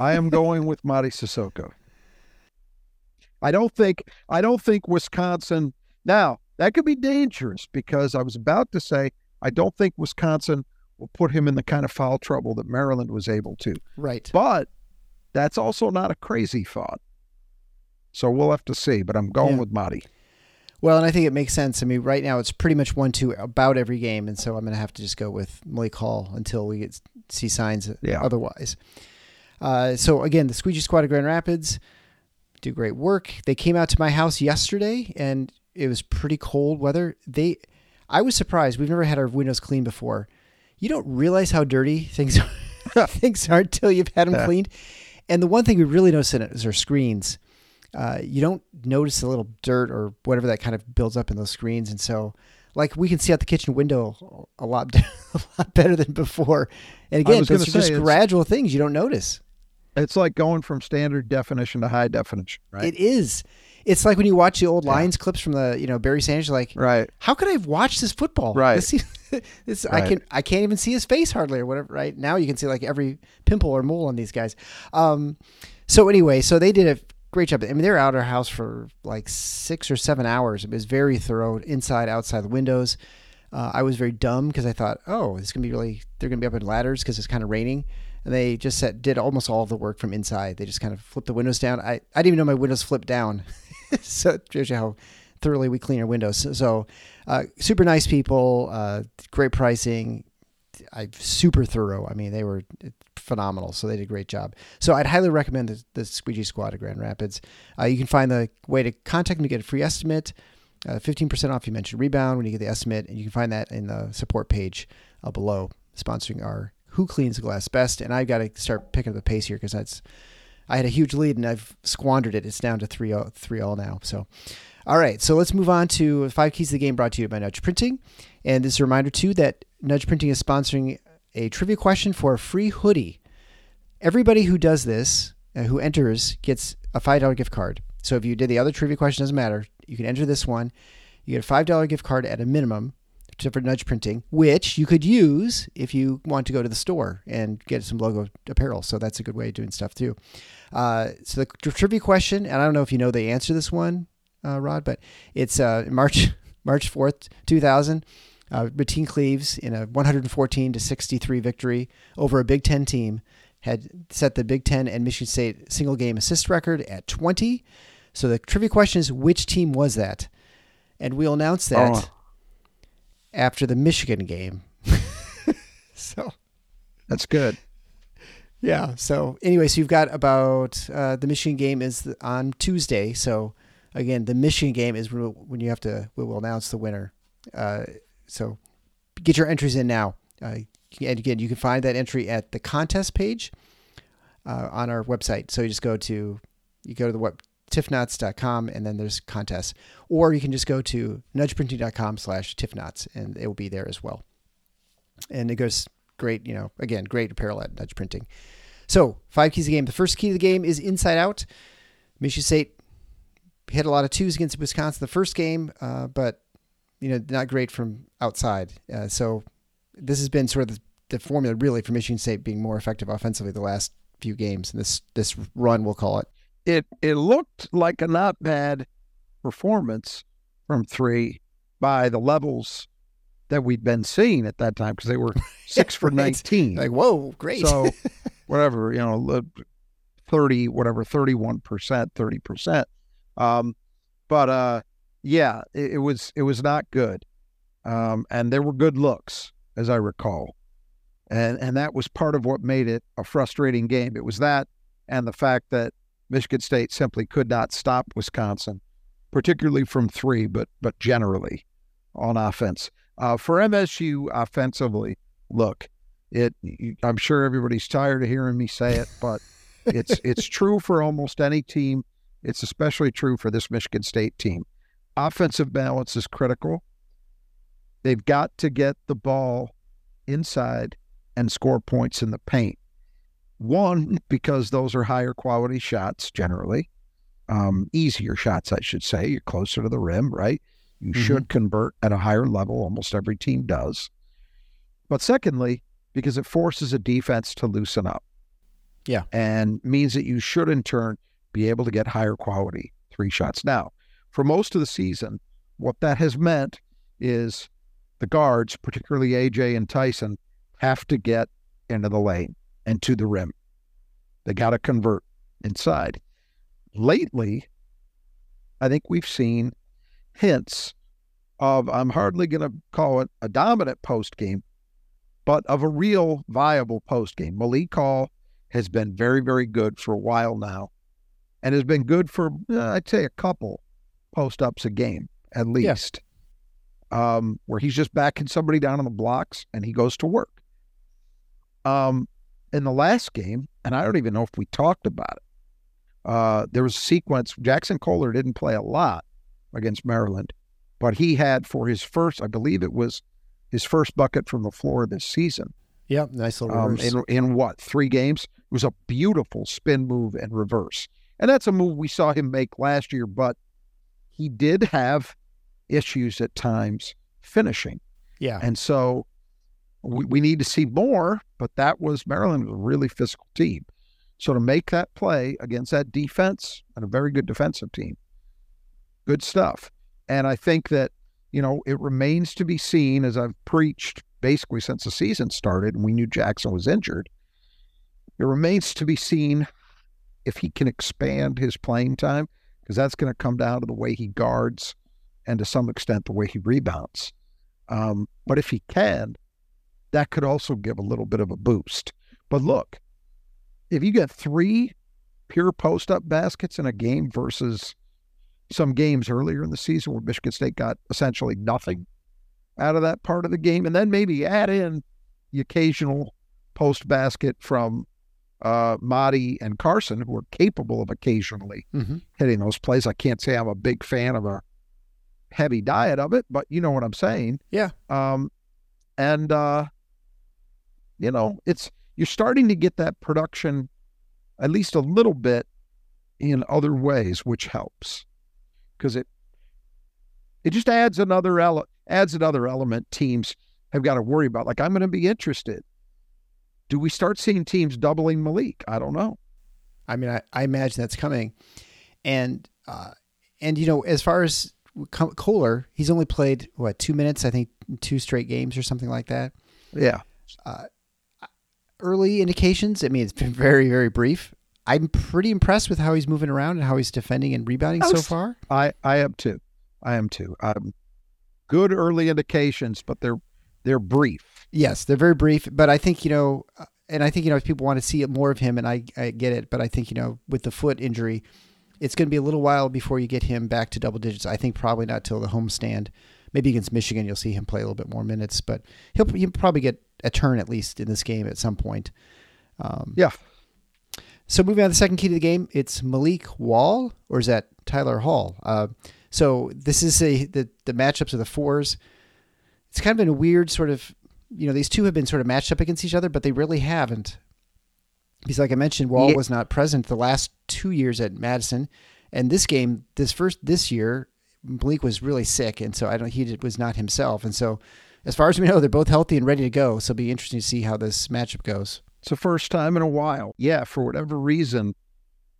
I am going with Mady Sissoko. I don't think I don't think Wisconsin now that could be dangerous because I was about to say I don't think Wisconsin will put him in the kind of foul trouble that Maryland was able to. Right. But that's also not a crazy thought. So we'll have to see, but I'm going yeah. with Mady. Well, and I think it makes sense. I mean, right now it's pretty much one two about every game, and so I'm going to have to just go with Malik Hall until we get see signs yeah. otherwise. Uh, so again, the Squeegee Squad of Grand Rapids do great work. They came out to my house yesterday, and it was pretty cold weather. They, I was surprised. We've never had our windows cleaned before, you don't realize how dirty things are, things are until you've had them yeah. cleaned. And the one thing we really notice in it is our screens. Uh, you don't notice a little dirt or whatever that kind of builds up in those screens, and so like we can see out the kitchen window a lot, a lot better than before. And again, those are just gradual things you don't notice. It's like going from standard definition to high definition, right? It is. It's like when you watch the old yeah. Lions clips from the, you know, Barry Sanders, like, right? How could I have watched this football? Right. This, this right. I can I can't even see his face hardly or whatever. Right now, you can see like every pimple or mole on these guys. Um, so anyway, so they did a great job. I mean, they're out of our house for like six or seven hours. It was very thorough, inside, outside the windows. Uh, I was very dumb because I thought, oh, it's gonna be really. They're gonna be up in ladders because it's kind of raining and they just set, did almost all the work from inside. They just kind of flipped the windows down. I, I didn't even know my windows flipped down. so it shows you how thoroughly we clean our windows. So, so uh, super nice people, uh, great pricing, I super thorough. I mean, they were phenomenal. So they did a great job. So I'd highly recommend the, the Squeegee Squad of Grand Rapids. Uh, you can find the way to contact them to get a free estimate. Uh, 15% off you mentioned rebound when you get the estimate and you can find that in the support page uh, below sponsoring our who cleans the glass best and i've got to start picking up the pace here because that's I had a huge lead and I've squandered it. It's down to 3 all, 3 all now. So, all right. So let's move on to five keys of the game brought to you by Nudge Printing. And this is a reminder, too, that Nudge Printing is sponsoring a trivia question for a free hoodie. Everybody who does this, uh, who enters, gets a $5 gift card. So if you did the other trivia question, doesn't matter. You can enter this one. You get a $5 gift card at a minimum for Nudge Printing, which you could use if you want to go to the store and get some logo apparel. So that's a good way of doing stuff too. Uh, so the trivia question, and I don't know if you know the answer to this one, uh, Rod, but it's uh, March March fourth, two thousand. Uh, Mateen Cleaves in a 114 to 63 victory over a Big Ten team had set the Big Ten and Michigan State single game assist record at 20. So the trivia question is, which team was that? And we'll announce that oh. After the Michigan game. so that's good. Yeah. So anyway, so you've got about uh, the Michigan game is on Tuesday. So again, the Michigan game is when you have to. We will announce the winner. Uh, so get your entries in now. Uh, and again, you can find that entry at the contest page uh, on our website. So you just go to you go to the web tiffknots.com and then there's contests, or you can just go to nudgeprinting.com slash tiffknots and it will be there as well. And it goes great, you know, again, great apparel at Nudge Printing. So five keys of the game. The first key of the game is inside out. Michigan State hit a lot of twos against Wisconsin the first game, uh, but you know, not great from outside. Uh, so this has been sort of the, the, formula really for Michigan State being more effective offensively the last few games. And this this run, we'll call it. It it looked like a not bad performance from three by the levels that we'd been seeing at that time because they were six for Right. nineteen. Like, whoa, great. So whatever, you know, the 30, whatever, 31%, 30%. Um, but uh, yeah, it, it was, it was not good. Um, and there were good looks, as I recall. And, and that was part of what made it a frustrating game. It was that and the fact that Michigan State simply could not stop Wisconsin, particularly from three, but, but generally on offense. Uh, for MSU offensively, look, it I'm sure everybody's tired of hearing me say it, but it's it's true for almost any team. It's especially true for this Michigan State team. Offensive balance is critical. They've got to get the ball inside and score points in the paint. One, because those are higher quality shots generally, um, easier shots, I should say. You're closer to the rim, right? You Mhm. should convert at a higher level. Almost every team does. But secondly, because it forces a defense to loosen up. Yeah. And means that you should, in turn, be able to get higher quality three shots. Now, for most of the season, what that has meant is the guards, particularly AJ and Tyson, have to get into the lane and to the rim. They got to convert inside. Lately, I think we've seen hints of, I'm hardly going to call it a dominant post game, but of a real viable post game. Malik Hall has been very, very good for a while now and has been good for, uh, I'd say, a couple post ups a game at least, um, where he's just backing somebody down on the blocks and he goes to work. Um, in the last game, and I don't even know if we talked about it, uh, there was a sequence. Jackson Kohler didn't play a lot against Maryland, but he had for his first, I believe it was his first bucket from the floor this season. yep, nice little Um, reverse. in, in what, three games? It was a beautiful spin move and reverse. And that's a move we saw him make last year, but he did have issues at times finishing. yeah. And so we, we need to see more, but that was Maryland was a really physical team. So to make that play against that defense and a very good defensive team, good stuff. And I think that, you know, it remains to be seen as I've preached basically since the season started and we knew Jackson was injured. It remains to be seen if he can expand his playing time, because that's going to come down to the way he guards and to some extent the way he rebounds. Um, but if he can, that could also give a little bit of a boost. But look, if you get three pure post up baskets in a game versus some games earlier in the season where Michigan State got essentially nothing out of that part of the game, and then maybe add in the occasional post basket from uh, Mady and Carson, who are capable of occasionally Mhm. hitting those plays. I can't say I'm a big fan of a heavy diet of it, but you know what I'm saying. Yeah. Um, and uh, you know, it's you're starting to get that production at least a little bit in other ways, which helps because it it just adds another ele- adds another element teams have got to worry about. Like I'm going to be interested. Do we start seeing teams doubling Malik? I don't know. I mean, I, I imagine that's coming, and uh, and you know, as far as Kohler, he's only played what two minutes, I think, two straight games or something like that. Yeah. Early indications, I mean, it's been very very brief. I'm pretty impressed with how he's moving around and how he's defending and rebounding so far. I I am too. I am too. Um, good early indications, but they're they're brief. Yes, they're very brief, but I think you know, uh, and I think you know, if people want to see more of him, and I, I get it, but I think you know, with the foot injury, it's going to be a little while before you get him back to double digits. I think probably not till the homestand, maybe against Michigan you'll see him play a little bit more minutes, but he'll, he'll probably get a turn at least in this game at some point. Um, Yeah. So moving on to the second key to the game, it's Malik Wahl or is that Tyler Hall? Uh, so this is a the the matchups of the fours. It's kind of been a weird sort of you know these two have been sort of matched up against each other, but they really haven't. Because like I mentioned, Wahl Yeah. was not present the last two years at Madison, and this game, this first this year, Malik was really sick, and so I don't he did, was not himself, and so as far as we know, they're both healthy and ready to go. So it'll be interesting to see how this matchup goes. It's the first time in a while. Yeah, for whatever reason,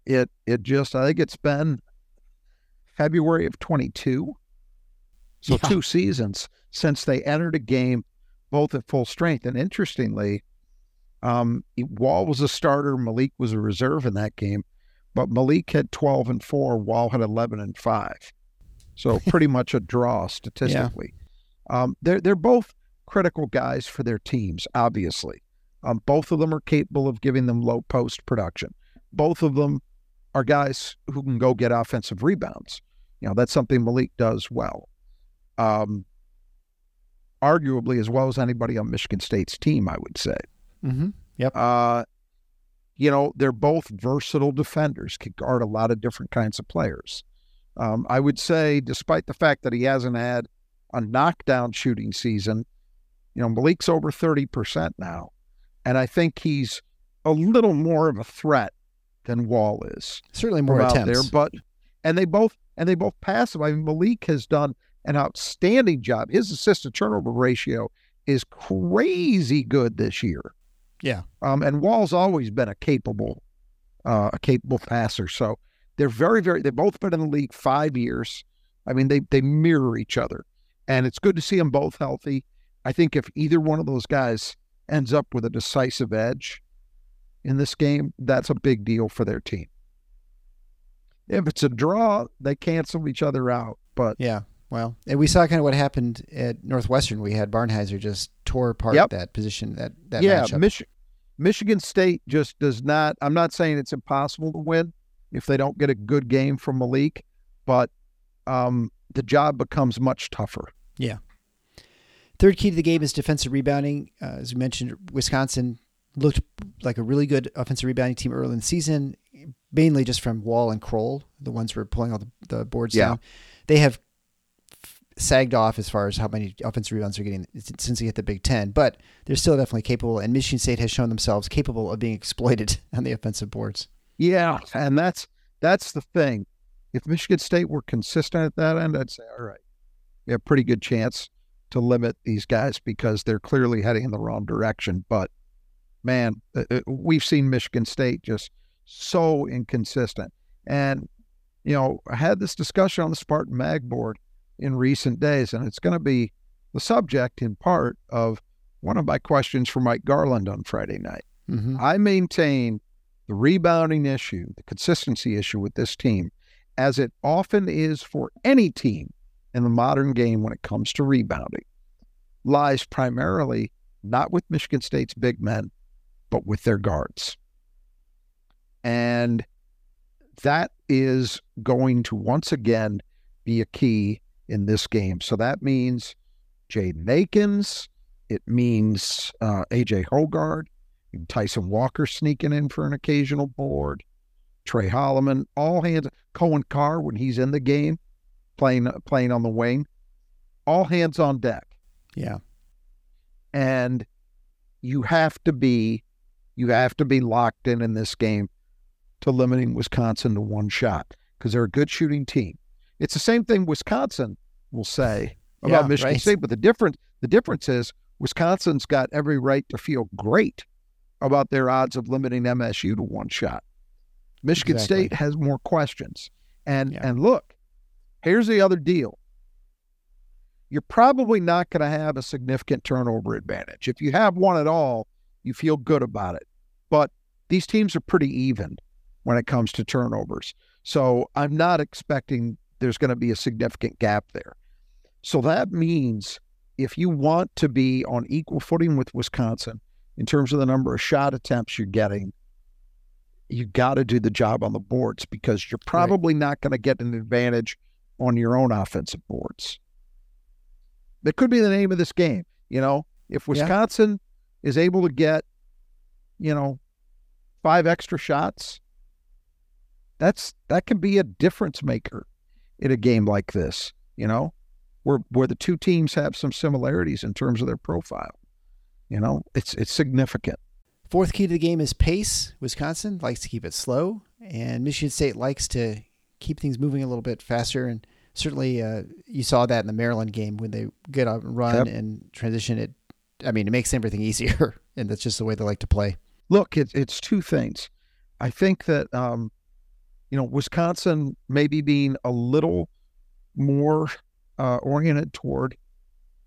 it it just I think it's been February of 22. So Yeah. two seasons since they entered a game both at full strength. And interestingly, um, Wahl was a starter, Malik was a reserve in that game, but Malik had 12 and 4, Wahl had 11 and 5. So pretty much a draw statistically. Um, they're they're both critical guys for their teams, obviously. Um, both of them are capable of giving them low post production. Both of them are guys who can go get offensive rebounds. You know, that's something Malik does well. Um, arguably as well as anybody on Michigan State's team, I would say. Mm-hmm. Yep. Uh, you know, they're both versatile defenders, can guard a lot of different kinds of players. Um, I would say, despite the fact that he hasn't had a knockdown shooting season, you know, Malik's over 30% now. And I think he's a little more of a threat than Wahl is Certainly more out attempts. there. But and they both and they both pass him. I mean, Malik has done an outstanding job. His assist to turnover ratio is crazy good this year. Yeah. Um, and Wahl's always been a capable, uh, a capable passer. So they're very, very. They've both been in the league five years. I mean, they they mirror each other, and it's good to see them both healthy. I think if either one of those guys ends up with a decisive edge in this game, that's a big deal for their team. If it's a draw, they cancel each other out. But Yeah. Well, and we saw kind of what happened at Northwestern. We had Barnhizer just tore apart Yep. that position, that that yeah, matchup. Mich- Michigan State just does not. I'm not saying it's impossible to win if they don't get a good game from Malik, but um, the job becomes much tougher. Third key to the game is defensive rebounding. Uh, as we mentioned, Wisconsin looked like a really good offensive rebounding team early in the season, mainly just from Wahl and Crowl, the ones who were pulling all the, the boards Yeah. down. They have sagged off as far as how many offensive rebounds they're getting since they hit the Big Ten, but they're still definitely capable, and Michigan State has shown themselves capable of being exploited on the offensive boards. Yeah, and that's that's the thing. If Michigan State were consistent at that end, I'd say, all right, we have a pretty good chance to limit these guys because they're clearly heading in the wrong direction. But man, uh, uh, we've seen Michigan State just so inconsistent. And you know, I had this discussion on the Spartan Mag board in recent days, and it's going to be the subject in part of one of my questions for Mike Garland on Friday night. Mm-hmm. I maintain the rebounding issue, the consistency issue with this team, as it often is for any team in the modern game when it comes to rebounding, lies primarily not with Michigan State's big men, but with their guards. And that is going to once again be a key in this game. So that means Jaden Akins, it means uh, AJ Hoggard, Tyson Walker sneaking in for an occasional board, Tre Holloman, all hands, Coen Carr when he's in the game, playing playing on the wing, all hands on deck. Yeah. And you have to be, you have to be locked in in this game to limiting Wisconsin to one shot because they're a good shooting team. It's the same thing Wisconsin will say about Yeah, Michigan right. State, but the difference the difference is Wisconsin's got every right to feel great about their odds of limiting MSU to one shot. Michigan Exactly. State has more questions. And Yeah. and look, here's the other deal. You're probably not going to have a significant turnover advantage. If you have one at all, you feel good about it. But these teams are pretty even when it comes to turnovers. So I'm not expecting there's going to be a significant gap there. So that means if you want to be on equal footing with Wisconsin in terms of the number of shot attempts you're getting, you got to do the job on the boards because you're probably not going to get an advantage on your own offensive boards. That could be the name of this game. You know, if Wisconsin yeah. is able to get, you know, five extra shots, that's that can be a difference maker in a game like this. You know, where where the two teams have some similarities in terms of their profile. You know, it's it's significant. Fourth key to the game is pace. Wisconsin likes to keep it slow, and Michigan State likes to keep things moving a little bit faster. And certainly, uh, you saw that in the Maryland game when they get and run yep. and transition. It, I mean, it makes everything easier, and that's just the way they like to play. Look, it's it's two things. I think that um, you know Wisconsin maybe being a little more uh, oriented toward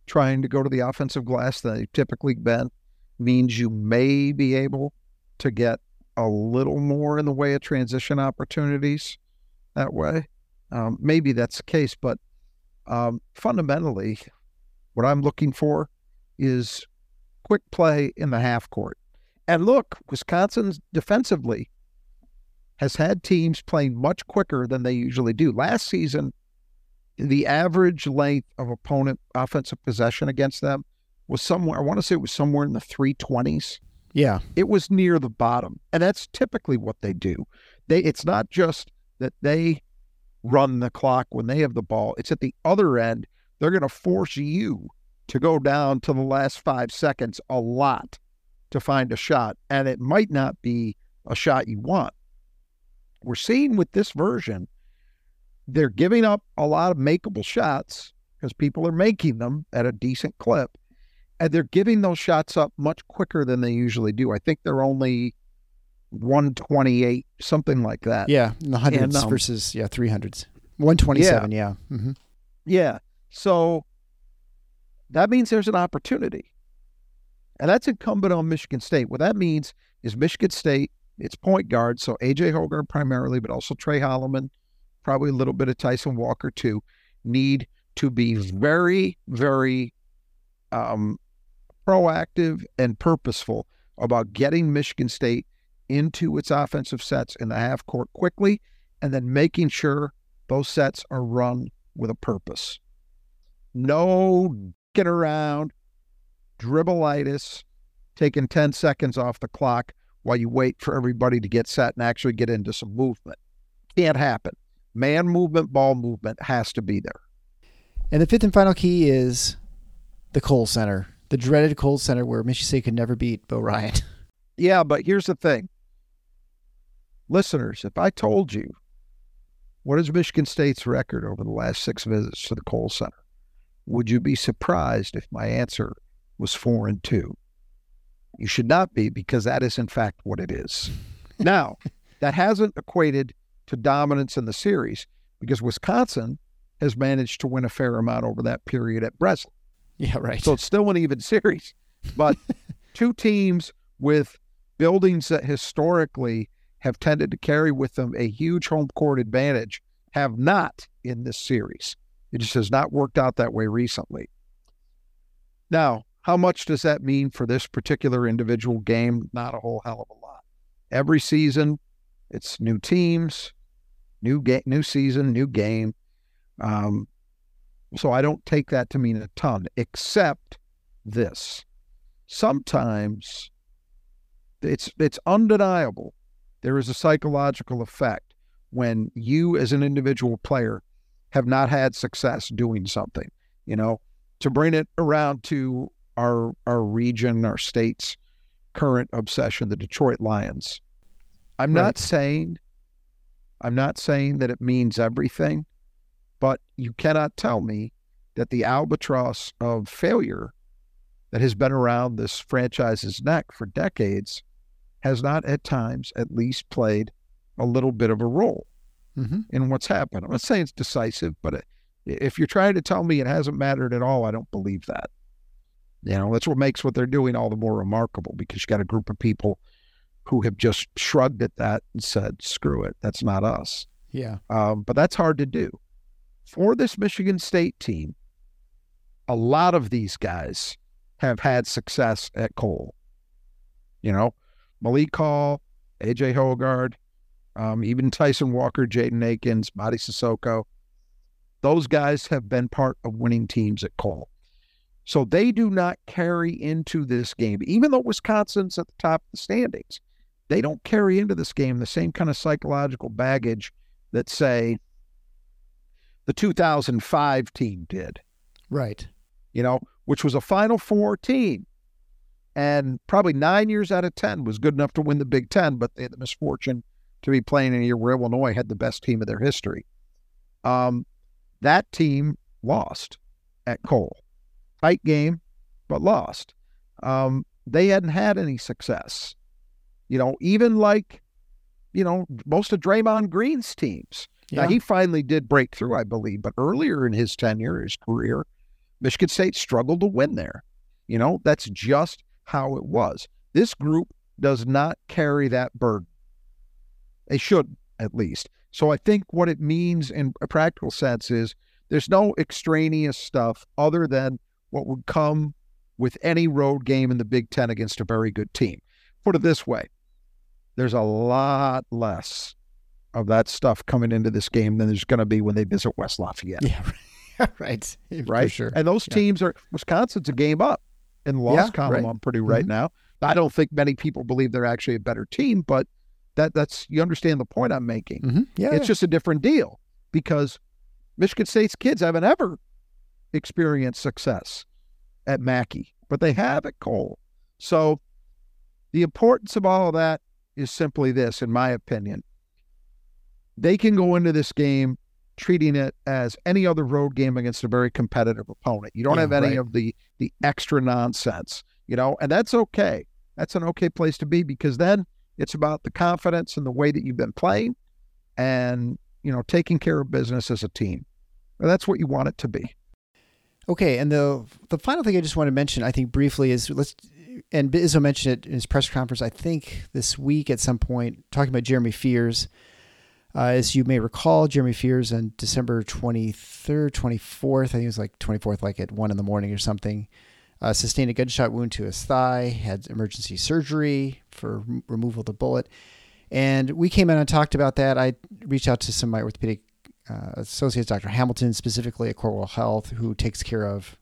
trying to go to the offensive glass than they've typically been means you may be able to get a little more in the way of transition opportunities that way. Um, maybe that's the case, but um, fundamentally, what I'm looking for is quick play in the half court. And look, Wisconsin's defensively has had teams playing much quicker than they usually do. Last season, the average length of opponent offensive possession against them was somewhere, I want to say it was somewhere in the 320s. Yeah. It was near the bottom. And that's typically what they do. They it's not just that they run the clock when they have the ball. It's at the other end. They're going to force you to go down to the last 5 seconds a lot to find a shot and it might not be a shot you want. We're seeing with this version they're giving up a lot of makeable shots because people are making them at a decent clip and they're giving those shots up much quicker than they usually do. I think they're only 128, something like that. Yeah, the hundreds um, versus yeah 300s. 127, yeah. Yeah. Mm-hmm. yeah. So that means there's an opportunity. And that's incumbent on Michigan State. What that means is Michigan State, its point guard, so AJ Hoggard primarily, but also Tre Holloman, probably a little bit of Tyson Walker too, need to be very, very um, proactive and purposeful about getting Michigan State into its offensive sets in the half court quickly and then making sure those sets are run with a purpose. No get around, dribbleitis, taking 10 seconds off the clock while you wait for everybody to get set and actually get into some movement. Can't happen. Man movement, ball movement has to be there. And the fifth and final key is the Kohl Center, the dreaded Kohl Center where Michigan State could never beat Bo Ryan. Yeah, but here's the thing. Listeners, if I told you what is Michigan State's record over the last six visits to the Kohl Center, would you be surprised if my answer was four and two? You should not be because that is in fact what it is. now, that hasn't equated to dominance in the series because Wisconsin has managed to win a fair amount over that period at Breslin. Yeah, right. So it's still an even series. But two teams with buildings that historically have tended to carry with them a huge home court advantage have not in this series. It just has not worked out that way recently. Now, how much does that mean for this particular individual game? Not a whole hell of a lot. Every season, it's new teams, new game, new season, new game. Um, so I don't take that to mean a ton, except this. Sometimes it's it's undeniable there is a psychological effect when you as an individual player have not had success doing something you know to bring it around to our our region our state's current obsession the detroit lions i'm right. not saying i'm not saying that it means everything but you cannot tell me that the albatross of failure that has been around this franchise's neck for decades has not at times at least played a little bit of a role mm-hmm. in what's happened. I'm not saying it's decisive, but it, if you're trying to tell me it hasn't mattered at all, I don't believe that. You know, that's what makes what they're doing all the more remarkable because you got a group of people who have just shrugged at that and said, screw it, that's not us. Yeah. Um, but that's hard to do. For this Michigan State team, a lot of these guys have had success at Kohl. You know, Malik Hall, AJ Hoggard, um, even Tyson Walker, Jaden Akins, Mady Sissoko. Those guys have been part of winning teams at Kohl. So they do not carry into this game, even though Wisconsin's at the top of the standings, they don't carry into this game the same kind of psychological baggage that, say, the 2005 team did. Right. You know, which was a Final Four team. And probably nine years out of 10 was good enough to win the Big Ten, but they had the misfortune to be playing in a year where Illinois had the best team of their history. Um, that team lost at Kohl. Tight game, but lost. Um, they hadn't had any success. You know, even like, you know, most of Draymond Green's teams. Yeah. Now, he finally did break through, I believe, but earlier in his tenure, his career, Michigan State struggled to win there. You know, that's just how it was. This group does not carry that burden. They should, at least. So I think what it means in a practical sense is there's no extraneous stuff other than what would come with any road game in the Big Ten against a very good team. Put it this way there's a lot less of that stuff coming into this game than there's going to be when they visit West Lafayette. Yeah. right. right? For sure. And those Yeah. teams are Wisconsin's a game up in the loss Yeah, column. right. I'm pretty right Mhm. now. I don't think many people believe they're actually a better team, but that that's you understand the point I'm making. Mhm. Yeah. It's just a different deal because Michigan State's kids haven't ever experienced success at Mackey, but they have at Kohl. So the importance of all of that is simply this, in my opinion. They can go into this game treating it as any other road game against a very competitive opponent. You don't Yeah, have any right. of the the extra nonsense, you know, and that's okay. That's an okay place to be because then it's about the confidence and the way that you've been playing and, you know, taking care of business as a team. And that's what you want it to be. Okay, and the the final thing I just want to mention, I think briefly, is let's and Izzo mentioned it in his press conference. I think this week at some point, talking about Jeremy Fears. Uh, as you may recall, Jeremy Fears on December twenty third, twenty fourth, I think it was like twenty fourth, like at one in the morning or something, uh, sustained a gunshot wound to his thigh, had emergency surgery for rem- removal of the bullet, and we came in and talked about that. I reached out to some of my orthopedic uh, associates, Dr. Hamilton, specifically at Corewell Health, who takes care of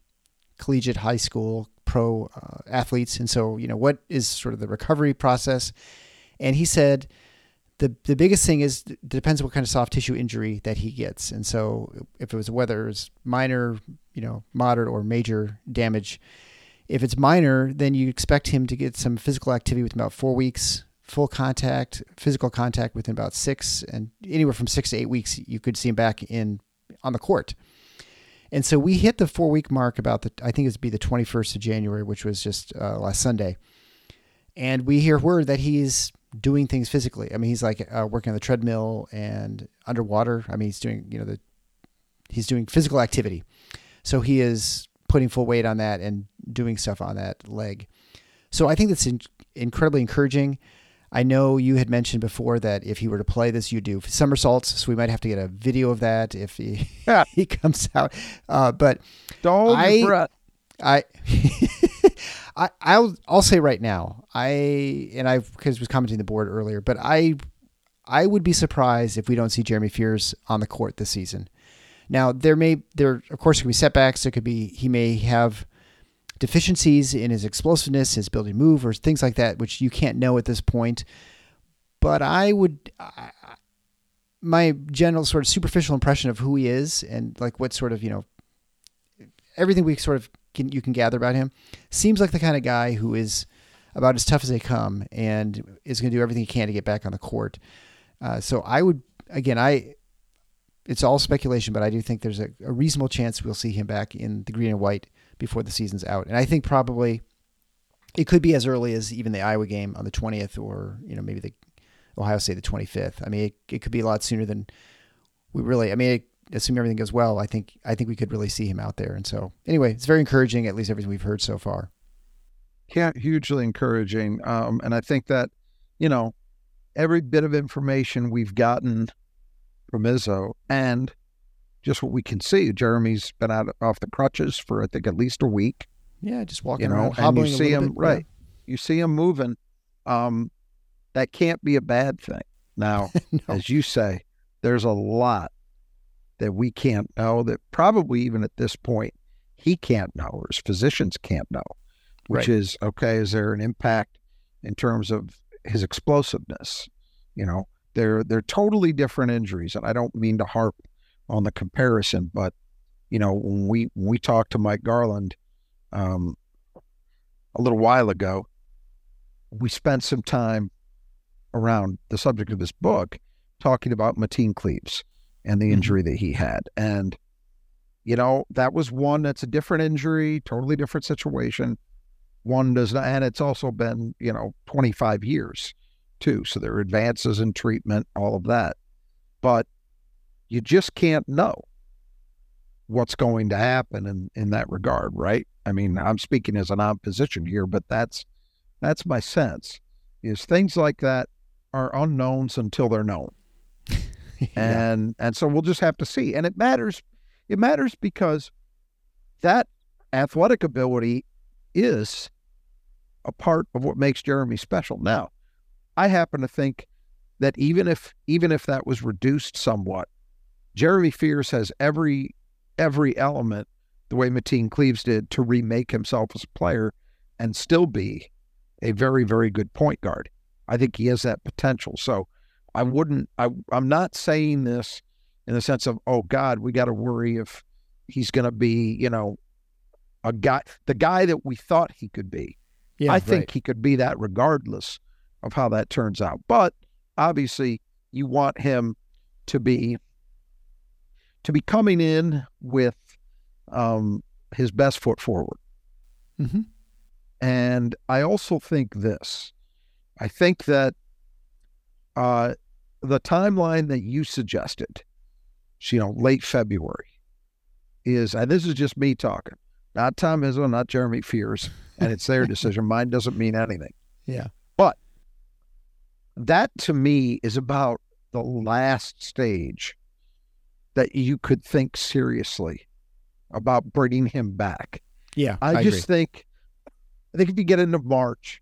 collegiate, high school, pro uh, athletes. And so, you know, what is sort of the recovery process? And he said the the biggest thing is it depends what kind of soft tissue injury that he gets. And so, if it was whether it's minor, you know, moderate or major damage, if it's minor, then you expect him to get some physical activity within about four weeks, full contact, physical contact within about six, and anywhere from six to eight weeks, you could see him back in on the court. And so we hit the four week mark about the, I think it'd be the 21st of January, which was just uh, last Sunday. And we hear word that he's doing things physically. I mean, he's like uh, working on the treadmill and underwater. I mean, he's doing, you know, the, he's doing physical activity. So he is putting full weight on that and doing stuff on that leg. So I think that's in, incredibly encouraging. I know you had mentioned before that if he were to play this, you do somersaults. So we might have to get a video of that if he, yeah. he comes out. Uh, but Don't I-. I, I, I'll, I'll say right now, I, and I, because was commenting the board earlier, but I, I would be surprised if we don't see Jeremy Fears on the court this season. Now there may, there of course could be setbacks. There could be he may have deficiencies in his explosiveness, his ability to move, or things like that, which you can't know at this point. But I would, I, my general sort of superficial impression of who he is and like what sort of you know everything we sort of can you can gather about him seems like the kind of guy who is about as tough as they come and is going to do everything he can to get back on the court. Uh, so I would again I it's all speculation, but I do think there's a, a reasonable chance we'll see him back in the green and white before the season's out. And I think probably it could be as early as even the Iowa game on the 20th or, you know, maybe the Ohio State the 25th. I mean, it, it could be a lot sooner than we really, I mean, it, assuming everything goes well, I think, I think we could really see him out there. And so anyway, it's very encouraging, at least everything we've heard so far. Yeah, hugely encouraging. Um, and I think that, you know, every bit of information we've gotten from Izzo and just what we can see, Jeremy's been out off the crutches for I think at least a week. Yeah. Just walking You know, around, and hobbling you see him bit. right. You see him moving. Um, that can't be a bad thing. Now, No. as you say, there's a lot that we can't know that probably even at this point he can't know or his physicians can't know, which Right. is okay, is there an impact in terms of his explosiveness? You know, they're they're totally different injuries. And I don't mean to harp on the comparison, but you know, when we when we talked to Mike Garland um, a little while ago, we spent some time around the subject of his book talking about Mateen Cleaves and the Mhm. injury that he had. And, you know, that was one that's a different injury, totally different situation. One does not, and it's also been, you know, 25 years too. So there are advances in treatment, all of that. But you just can't know what's going to happen in, in that regard, right? I mean, I'm speaking as an opposition here, but that's that's my sense is things like that are unknowns until they're known. Yeah. And and so we'll just have to see. And it matters it matters because that athletic ability is a part of what makes Jeremy special. Now, I happen to think that even if even if that was reduced somewhat, Jeremy Fears has every every element the way Mateen Cleaves did to remake himself as a player and still be a very, very good point guard. I think he has that potential. So I wouldn't I I'm not saying this in the sense of, oh God, we gotta worry if he's gonna be, you know, a guy the guy that we thought he could be. yeah, I think he could be that regardless of how that turns out. But obviously, you want him to be to be coming in with um, his best foot forward. Mhm. And I also think this. I think that uh, the timeline that you suggested, you know, late February, is, and this is just me talking, not Tom Izzo, not Jeremy Fears, and it's their decision. Mine doesn't mean anything. Yeah. But that to me is about the last stage that you could think seriously about bringing him back. Yeah, I, I just agree. think, I think if you get into March,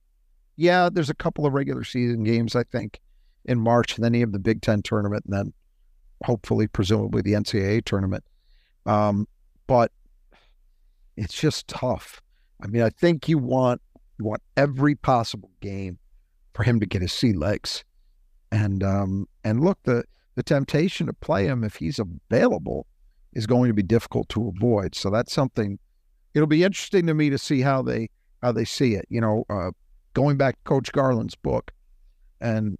yeah, there's a couple of regular season games, I think, in March, and then you have the Big Ten tournament, and then hopefully, presumably, the NCAA tournament. Um, but it's just tough. I mean, I think you want you want every possible game for him to get his sea legs, and um, and look, the the temptation to play him if he's available is going to be difficult to avoid. So that's something. It'll be interesting to me to see how they how they see it. You know, uh, going back to Coach Garland's book, and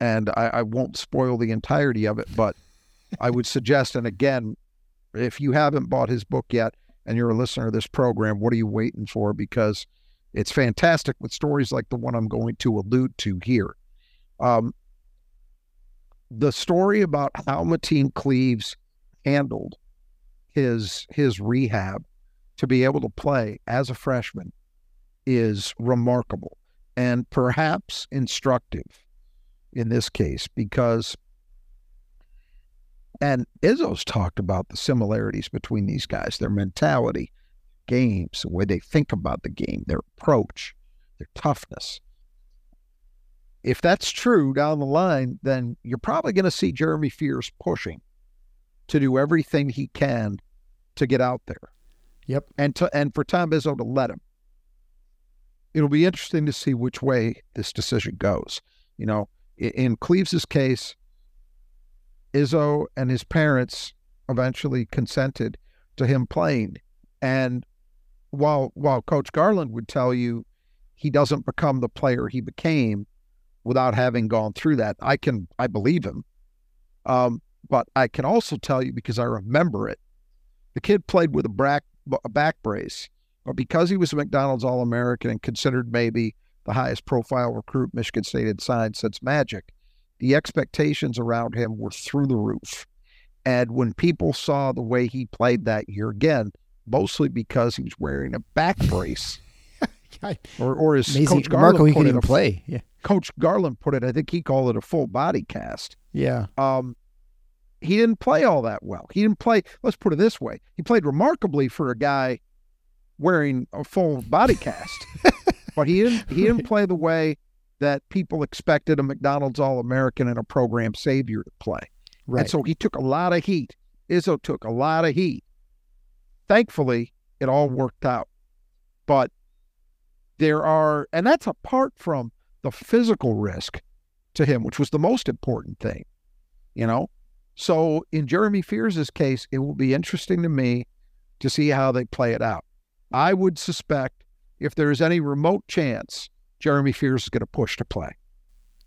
and I, I won't spoil the entirety of it, but I would suggest, and again, if you haven't bought his book yet and you're a listener of this program, what are you waiting for? Because it's fantastic with stories like the one I'm going to allude to here. Um, the story about how Mateen Cleaves handled his his rehab to be able to play as a freshman is remarkable and perhaps instructive in this case because and Izzo's talked about the similarities between these guys, their mentality, games, the way they think about the game, their approach, their toughness. If that's true down the line, then you're probably going to see Jeremy Fears pushing to do everything he can to get out there. Yep. And to and for Tom Izzo to let him. It'll be interesting to see which way this decision goes. You know, in Cleaves's case, Izzo and his parents eventually consented to him playing. And while while Coach Garland would tell you he doesn't become the player he became without having gone through that, I can I believe him. Um, but I can also tell you because I remember it. The kid played with a back a back brace, but because he was a McDonald's All American and considered maybe the highest profile recruit Michigan State had signed since Magic, the expectations around him were through the roof. And when people saw the way he played that year again, mostly because he was wearing a back brace, or or as Amazing. Coach Garland Marco, he it, even a play. Yeah. Coach Garland put it, I think he called it a full body cast. Yeah. Um, he didn't play all that well. He didn't play. Let's put it this way: he played remarkably for a guy wearing a full body cast, but he didn't. He didn't play the way that people expected a McDonald's All American and a program savior to play. Right. And so he took a lot of heat. Izzo took a lot of heat. Thankfully, it all worked out. But there are, and that's apart from the physical risk to him, which was the most important thing, you know? So in Jeremy Fears' case, it will be interesting to me to see how they play it out. I would suspect if there is any remote chance, Jeremy Fears is going to push to play.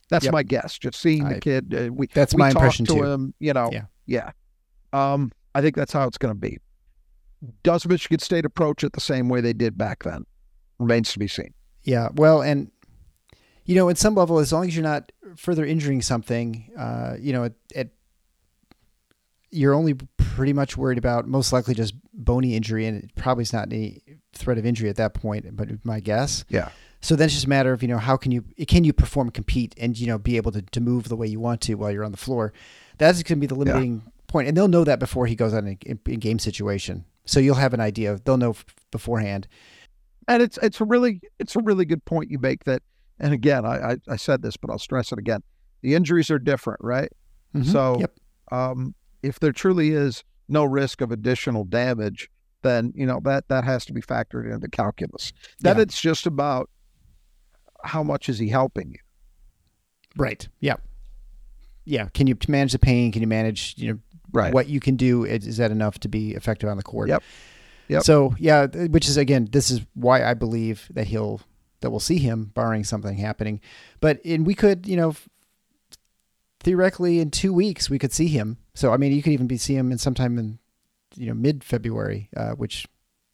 That's Yep. my guess. Just seeing the kid, uh, we That's we my impression to too. him. You know, Yeah. yeah. Um, I think that's how it's going to be. Does Michigan State approach it the same way they did back then? Remains to be seen. Yeah, well, and you know, at some level, as long as you're not further injuring something, uh, you know, at, at you're only pretty much worried about most likely just bony injury, and it probably is not any threat of injury at that point. But my guess. Yeah. So then it's just a matter of you know how can you can you perform, compete, and you know be able to, to move the way you want to while you're on the floor. That's going to be the limiting point, and they'll know that before he goes on in, in, in game situation. So you'll have an idea. They'll know f- beforehand. And it's it's a really it's a really good point you make that. And again, I I, I said this, but I'll stress it again. The injuries are different, right? Mhm. So yep. um, if there truly is no risk of additional damage, then you know that that has to be factored into calculus. Then Yeah. it's just about how much is he helping you. Right. Yeah. Yeah. Can you manage the pain? Can you manage, you know, Right. what you can do? Is, is that enough to be effective on the court? Yep. Yep. So yeah, which is again, this is why I believe that he'll that we'll see him, barring something happening. But and we could, you know, theoretically in two weeks we could see him. So I mean, you could even be see him in sometime in you know mid February, uh, which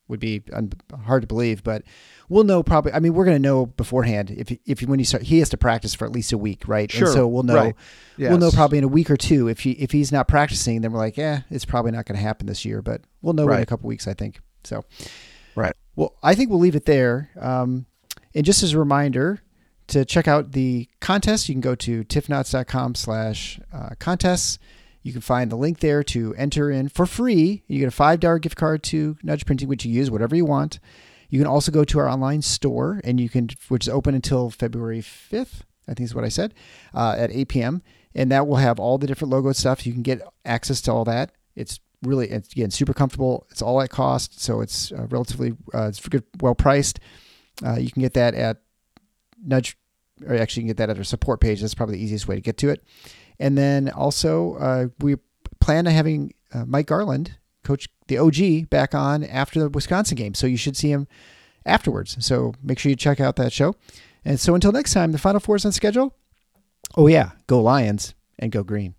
would be un- hard to believe, but we'll know probably. I mean, we're going to know beforehand if if when he start, he has to practice for at least a week, right? Sure, And so we'll know right. we'll know probably in a week or two if he if he's not practicing, then we're like, yeah, it's probably not going to happen this year, but we'll know in a couple weeks, I think. So, Right. Well, I think we'll leave it there. Um, and just as a reminder to check out the contest, you can go to tiffnots.com slash uh, contests. You can find the link there to enter in for free. You get a five dollar gift card to Nudge Printing, which you use whatever you want. You can also go to our online store, and you can, which is open until February fifth. I think is what I said uh, at 8 p.m. And that will have all the different logo stuff. You can get access to all that. It's really, it's, again, super comfortable. It's all at cost, so it's uh, relatively uh, it's good, well priced. Uh, you can get that at Nudge, or actually, you can get that at our support page. That's probably the easiest way to get to it. And then also, uh, we plan on having uh, Mike Garland, coach the OG, back on after the Wisconsin game. So you should see him afterwards. So make sure you check out that show. And so until next time, the Final Four is on schedule. Oh, yeah. Go Lions and go green.